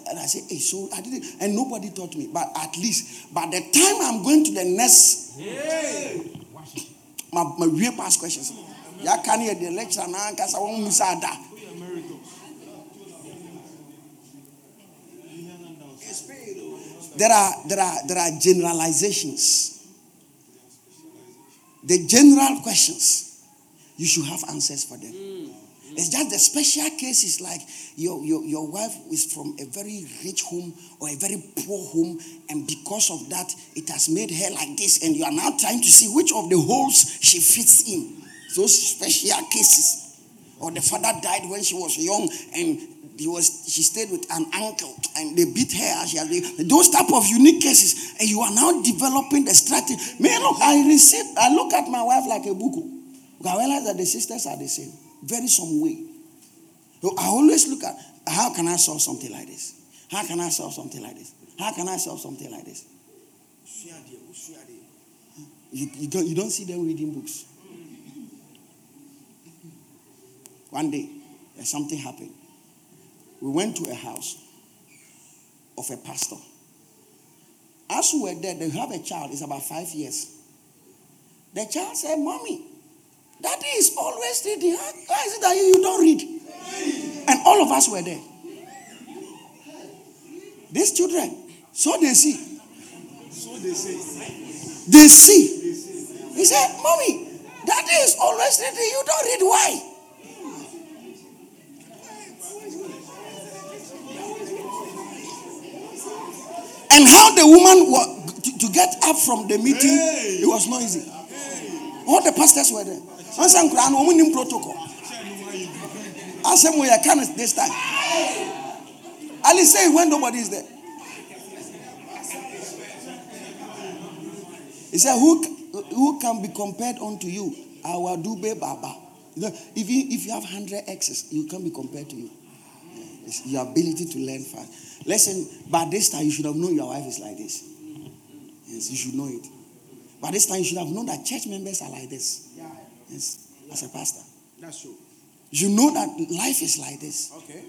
And I say, Hey, so I didn't, and nobody taught me. But at least, by the time I'm going to the next, my, my real past questions. Ya can hear the lecture na ankasa wɔn musa ada. There are there are there are generalizations. The general questions, you should have answers for them. It's just the special cases like your, your, your wife is from a very rich home or a very poor home, and because of that, it has made her like this, and you are now trying to see which of the holes she fits in. Those special cases. Or the father died when she was young and he was she stayed with an uncle and they beat her she had those type of unique cases and you are now developing the strategy man look i received i look at my wife like a buku i realize that the sisters are the same very some way so i always look at how can i solve something like this how can i solve something like this how can i solve something like this you, you, don't, you don't see them reading books One day, uh, something happened. We went to a house of a pastor. As we were there, they have a child, it's about five years. The child said, Mommy, Daddy is always reading. Why is it that you, don't read? And all of us were there. These children, so they see. So they see. They see. He said, Mommy, Daddy is always reading. You don't read. Why? And how the woman was to, to get up from the meeting, it was not easy. All the pastors were there. I said, "I'm woman protocol." Said, "We are coming this time." Ali said, "When nobody is there." He said, "Who who can be compared unto you? Our Dube Baba." If you if you have hundred X's, you can be compared to you. It's your ability to learn fast. Listen, by this time you should have known your wife is like this. Yes, you should know it. By this time you should have known that church members are like this. Yes, as a pastor. That's true. You know that life is like this. Okay.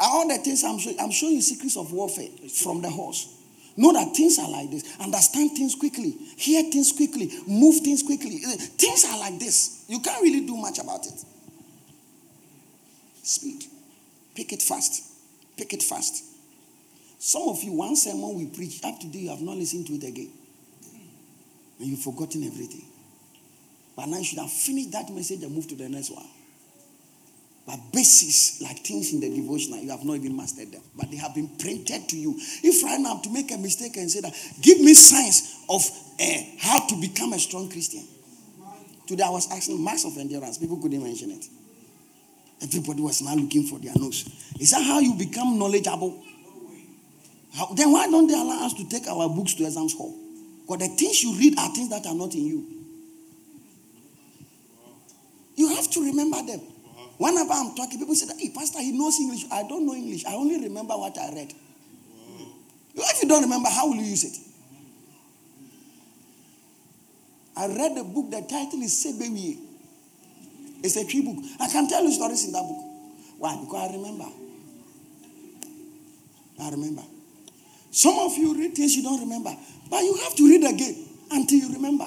All the things I'm showing, I'm showing you secrets of warfare from the horse. Know that things are like this. Understand things quickly. Hear things quickly. Move things quickly. Uh, things are like this. You can't really do much about it. Speed. Pick it fast. Pick it fast. Some of you, one sermon we preach, up to today, you have not listened to it again. And you've forgotten everything. But now you should have finished that message and moved to the next one. But basics, like things in the devotional, you have not even mastered them. But they have been printed to you. If right now to make a mistake and say that, give me signs of uh, how to become a strong Christian. Today I was asking marks of endurance. People couldn't mention it. Everybody was now looking for their nose. Is that how you become knowledgeable? How, then why don't they allow us to take our books to exams hall? Because the things you read are things that are not in you. You have to remember them. Whenever I'm talking, people say, Hey, Pastor, he knows English. I don't know English. I only remember what I read. If you don't remember, how will you use it? I read the book, the title is Sebewie. It's a tree book. I can tell you stories in that book. Why? Because I remember. I remember. Some of you read things you don't remember, but you have to read again until you remember.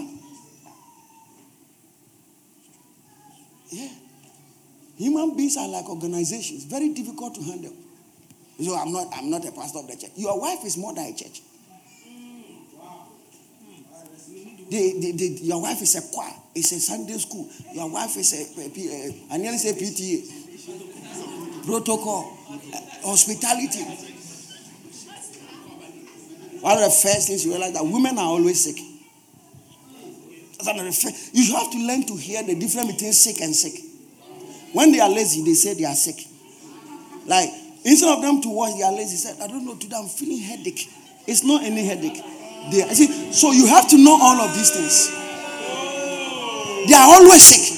Yeah. Human beings are like organizations, very difficult to handle. So I'm not, I'm not a pastor of the church. Your wife is more than a church. The, the, the, your wife is a choir, it's a Sunday school. Your wife is a, a, a I nearly say PTA, protocol, uh, hospitality. One of the first things you realize that women are always sick. You have to learn to hear the difference between sick and sick. When they are lazy, they say they are sick. Like, instead of them to watch, they are lazy. Said, I don't know, today I'm feeling headache. It's not any headache. They, see, so you have to know all of these things. They are always sick.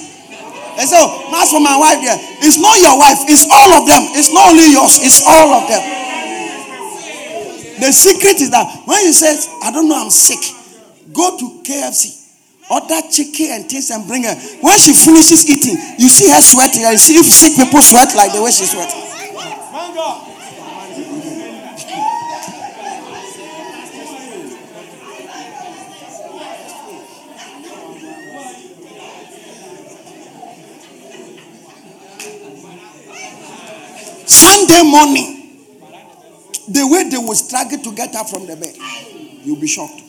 And so, as for my wife there, it's not your wife, it's all of them. It's not only yours, it's all of them. The secret is that when you say, I don't know, I'm sick, go to KFC order chicken and things and bring her. When she finishes eating, you see her sweating. And see if sick people sweat like the way she sweat. Sunday morning, the way they will struggle to get up from the bed, you'll be shocked.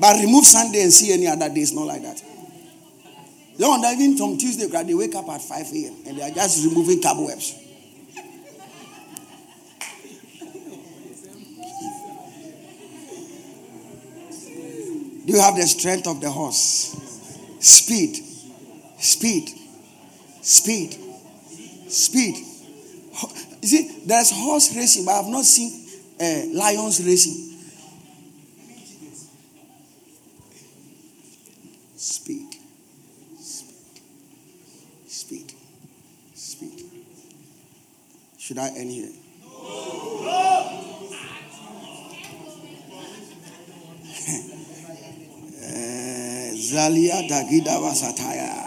But remove Sunday and see any other day, days, not like that. You know, even from Tuesday, they wake up at 5 a.m. and they are just removing cobwebs. Do you have the strength of the horse? Speed, speed, speed, speed. You see, there's horse racing, but I have not seen uh, lions racing. Speak. Speak. Speed. Speed. Should I end here? Eh, Zalia Dagida Wasataya.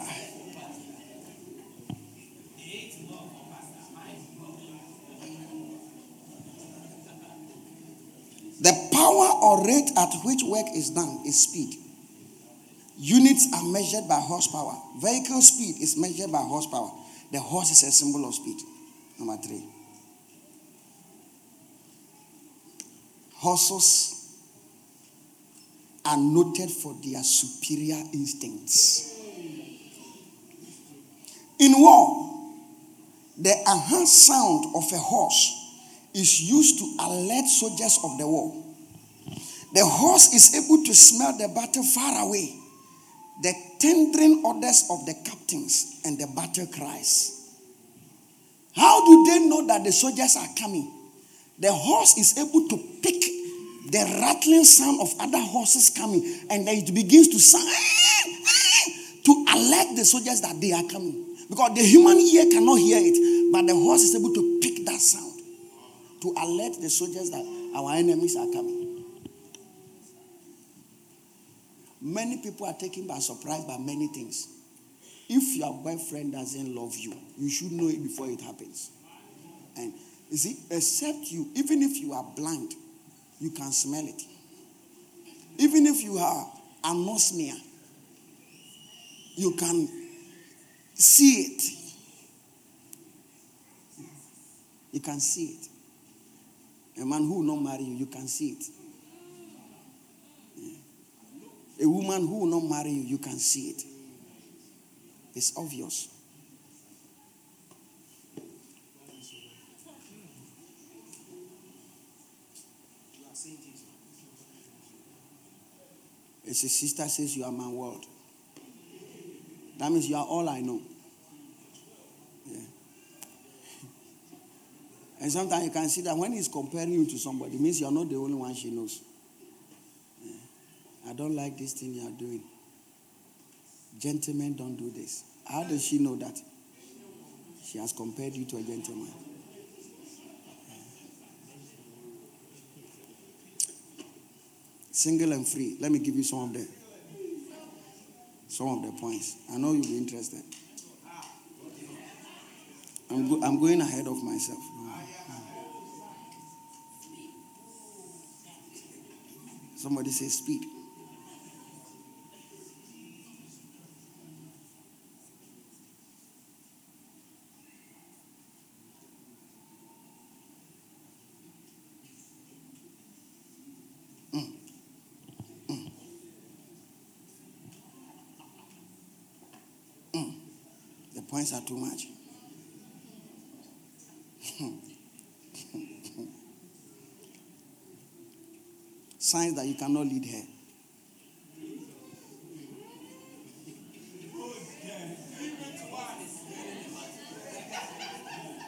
Rate at which work is done is speed. Units are measured by horsepower. Vehicle speed is measured by horsepower. The horse is a symbol of speed. Number three. Horses are noted for their superior instincts. In war, the enhanced sound of a horse is used to alert soldiers of the war. The horse is able to smell the battle far away, the tendering orders of the captains, and the battle cries. How do they know that the soldiers are coming? The horse is able to pick the rattling sound of other horses coming, and then it begins to sound ah, ah, to alert the soldiers that they are coming. Because the human ear cannot hear it, but the horse is able to pick that sound to alert the soldiers that our enemies are coming. Many people are taken by surprise by many things. If your boyfriend doesn't love you, you should know it before it happens. And you see, except you, even if you are blind, you can smell it. Even if you are anosmia, you can see it. You can see it. A man who will not marry you, you can see it. A woman who will not marry you, you can see it. It's obvious. It's a sister says you are my world. That means you are all I know. Yeah. And sometimes you can see that when he's comparing you to somebody, it means you are not the only one she knows. I don't like this thing you are doing. Gentlemen don't do this. How does she know that? She has compared you to a gentleman. Single and free. Let me give you some of the some of the points. I know you'll be interested. I'm, go- I'm going ahead of myself. Somebody say speed. Points are too much. Signs that you cannot lead her.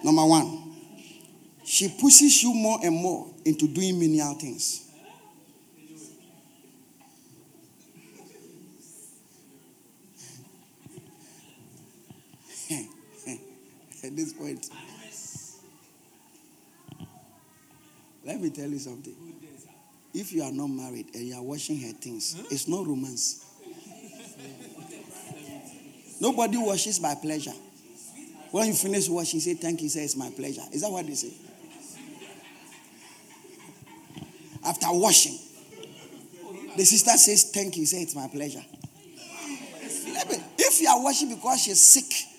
Number one, she pushes you more and more into doing menial things. At this point, let me tell you something. If you are not married and you are washing her things, it's no romance. Nobody washes by pleasure. When you finish washing, say thank you, say it's my pleasure. Is that what they say? After washing, the sister says thank you, say it's my pleasure. If you are washing because she's sick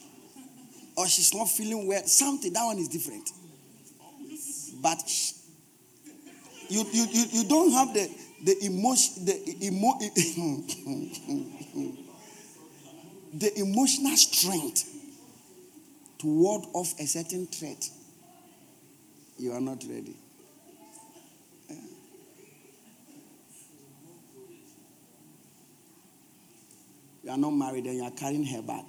or she's not feeling well, something, that one is different. But you, you, you, you don't have the, the emotion, the emo, the emotional strength to ward off a certain threat. You are not ready. You are not married and you are carrying her back.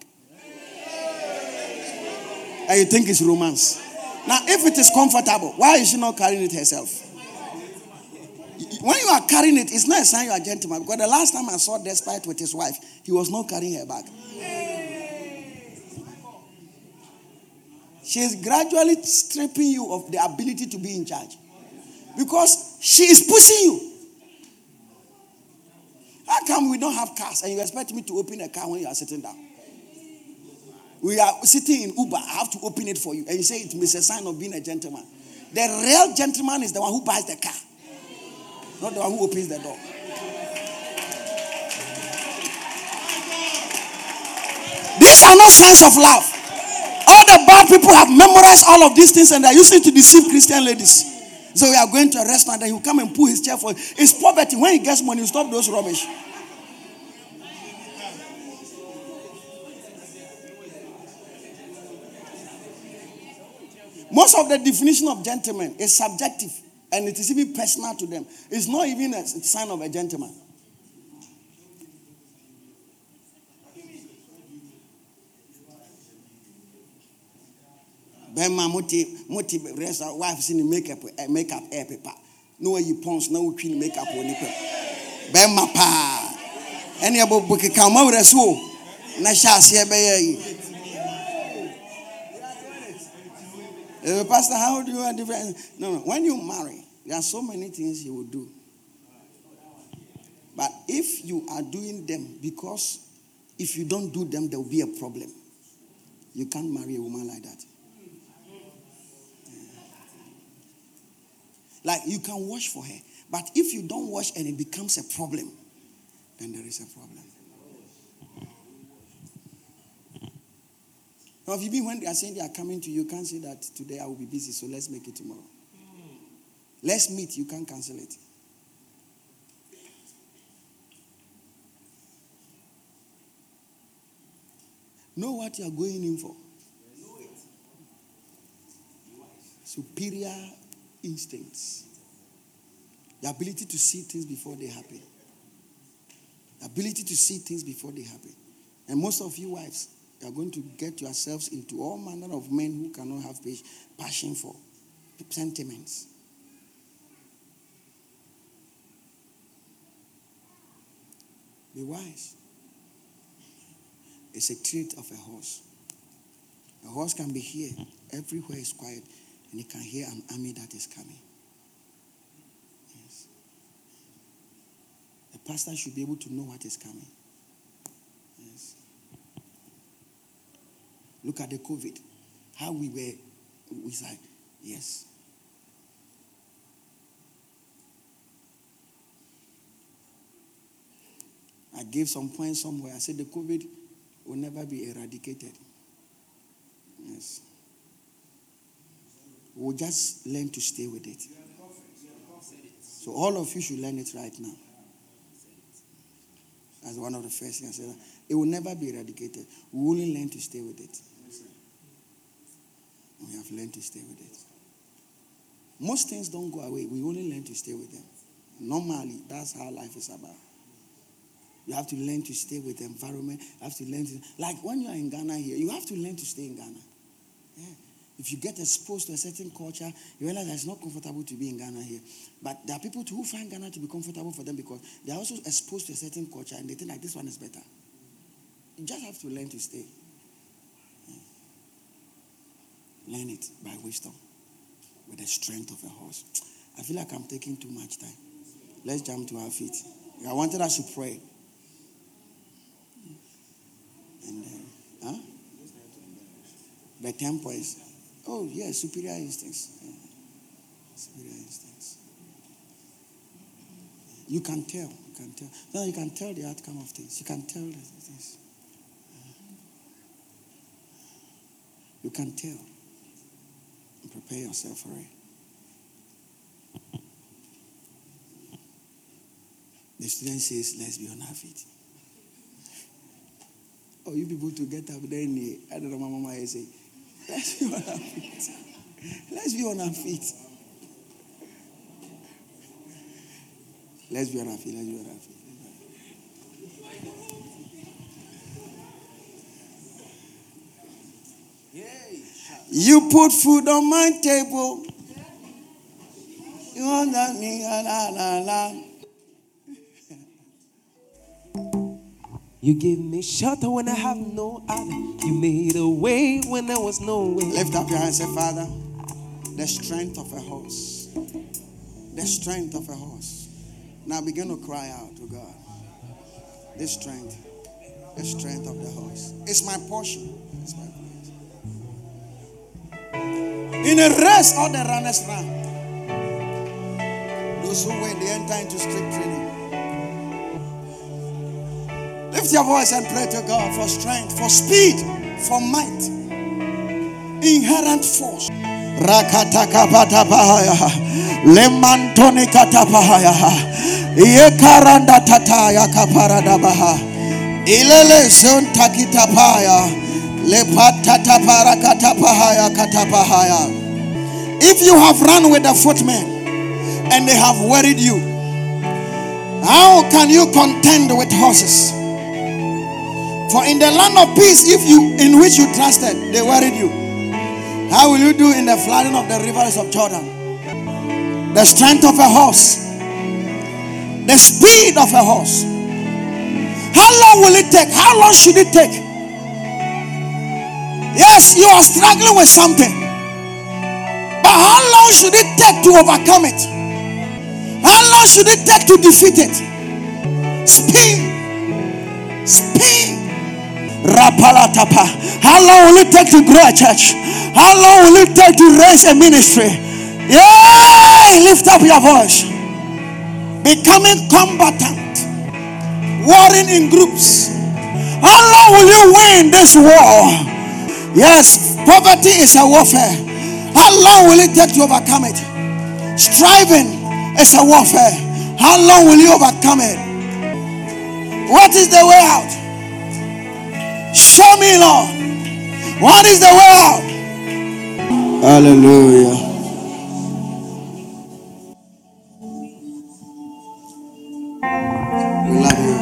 And you think it's romance. Now, if it is comfortable, why is she not carrying it herself? When you are carrying it, it's not a sign you are a gentleman. Because the last time I saw Despite with his wife, he was not carrying her back. She is gradually stripping you of the ability to be in charge. Because she is pushing you. How come we don't have cars and you expect me to open a car when you are sitting down? We are sitting in Uber. I have to open it for you. And you say it is a sign of being a gentleman. The real gentleman is the one who buys the car. not the one who opens the door. These are not signs of love. All the bad people have memorized all of these things and they're using to deceive Christian ladies. So we are going to a restaurant and he'll come and pull his chair for It's poverty. When he gets money, he'll stop those rubbish. Most of the definition of gentleman is subjective and it is even personal to them. It's not even a sign of a gentleman. bɛrima mote mote rest wife si ne makeup eh, makeup ɛyɛ pepa na wayi pons na wotwi ne makeup wɔ ne pɛ bɛrima paa. Ɛne ɛbɔ keka ɔma werɛ so o. Na hyɛ aseɛ bɛyɛ yi Uh, Pastor, how do you have different? No, no. When you marry, there are so many things you will do. But if you are doing them because if you don't do them, there will be a problem. You can't marry a woman like that. Like you can wash for her, but if you don't wash and it becomes a problem, then there is a problem. Now, if you be when they are saying they are coming to you, you can't say that today I will be busy, so let's make it tomorrow. Let's meet, you can't cancel it. Know what you are going in for. Superior instincts. The ability to see things before they happen. The ability to see things before they happen. And most of you wives, you are going to get yourselves into all manner of men who cannot have passion for sentiments. Be wise. It's a trait of a horse. A horse can be here, everywhere is quiet, and you can hear an army that is coming. Yes. The pastor should be able to know what is coming. Yes. Look at the COVID. How we were, we said, yes. I gave some points somewhere. I said the COVID will never be eradicated. Yes. We'll just learn to stay with it. So all of you should learn it right now. As one of the first things I said, it will never be eradicated. We only learn to stay with it. We have learned to stay with it. Most things don't go away. We only learn to stay with them. Normally, that's how life is about. You have to learn to stay with the environment. You have to learn to, like when you are in Ghana here, you have to learn to stay in Ghana. Yeah. If you get exposed to a certain culture, you realize that it's not comfortable to be in Ghana here. But there are people who find Ghana to be comfortable for them because they are also exposed to a certain culture and they think like this one is better. You just have to learn to stay. Learn it by wisdom, with the strength of a horse. I feel like I'm taking too much time. Let's jump to our feet. I wanted us to pray. And then, huh? The temple is, oh, yeah, superior instincts. Yeah. Superior instincts. You can tell. You can tell. No, you can tell the outcome of things. You can tell the things. Uh-huh. You can tell. Prepare yourself for it. The student says, let's be on our feet. Oh, you people to get up there in I don't know my mama say, let's be on our feet. Let's be on our feet. Let's be on our feet. Let's be on our feet. You put food on my table. You want that me, la la la. You give me shelter when I have no other. You made a way when there was no way. Lift up your hands and say, Father, the strength of a horse. The strength of a horse. Now begin to cry out to God. The strength. The strength of the horse. It's my portion. It's my portion. In a race, all the runners run. Those who win, they enter into strict training. Lift your voice and pray to God for strength, for speed, for might, inherent force. Rakatakapatapahaya, lemantoni katapahaya, yekaranda tataya kaparadabaha, ilele zontakitapaya. If you have run with the footmen and they have worried you, how can you contend with horses? For in the land of peace, if you in which you trusted, they worried you. How will you do in the flooding of the rivers of Jordan? The strength of a horse, the speed of a horse. How long will it take? How long should it take? Yes, you are struggling with something, but how long should it take to overcome it? How long should it take to defeat it? Speed, speed. Rapalatapa. How long will it take to grow a church? How long will it take to raise a ministry? Yeah, lift up your voice. Becoming combatant, warring in groups. How long will you win this war? Yes, poverty is a warfare. How long will it take to overcome it? Striving is a warfare. How long will you overcome it? What is the way out? Show me, Lord. What is the way out? Hallelujah. We love you.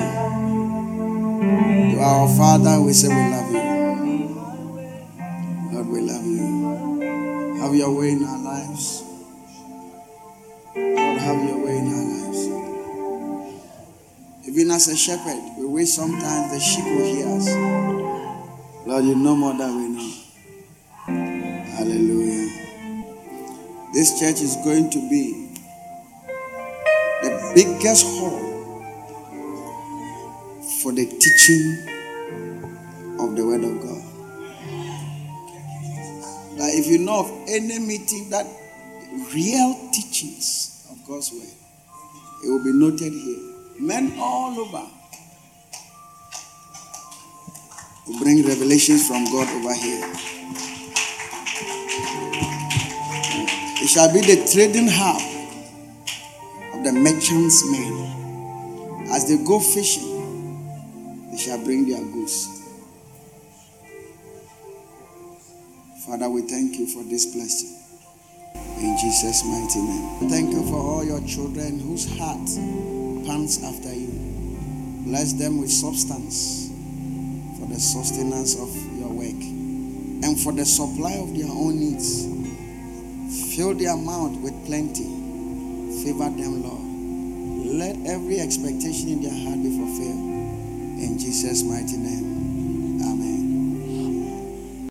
You are our Father. We say we love you. Have your way in our lives. Lord, have your way in our lives. Even as a shepherd, we wait sometimes the sheep will hear us. Lord, you know more than we know. Hallelujah. This church is going to be the biggest hall for the teaching of the Word of God. Like if you know of any meeting that real teachings of God's Word, it will be noted here. Men all over will bring revelations from God over here. It shall be the trading hub of the merchants' men. As they go fishing, they shall bring their goods. Father, we thank you for this blessing. In Jesus' mighty name. Thank you for all your children whose heart pants after you. Bless them with substance for the sustenance of your work and for the supply of their own needs. Fill their mouth with plenty. Favor them, Lord. Let every expectation in their heart be fulfilled. In Jesus' mighty name.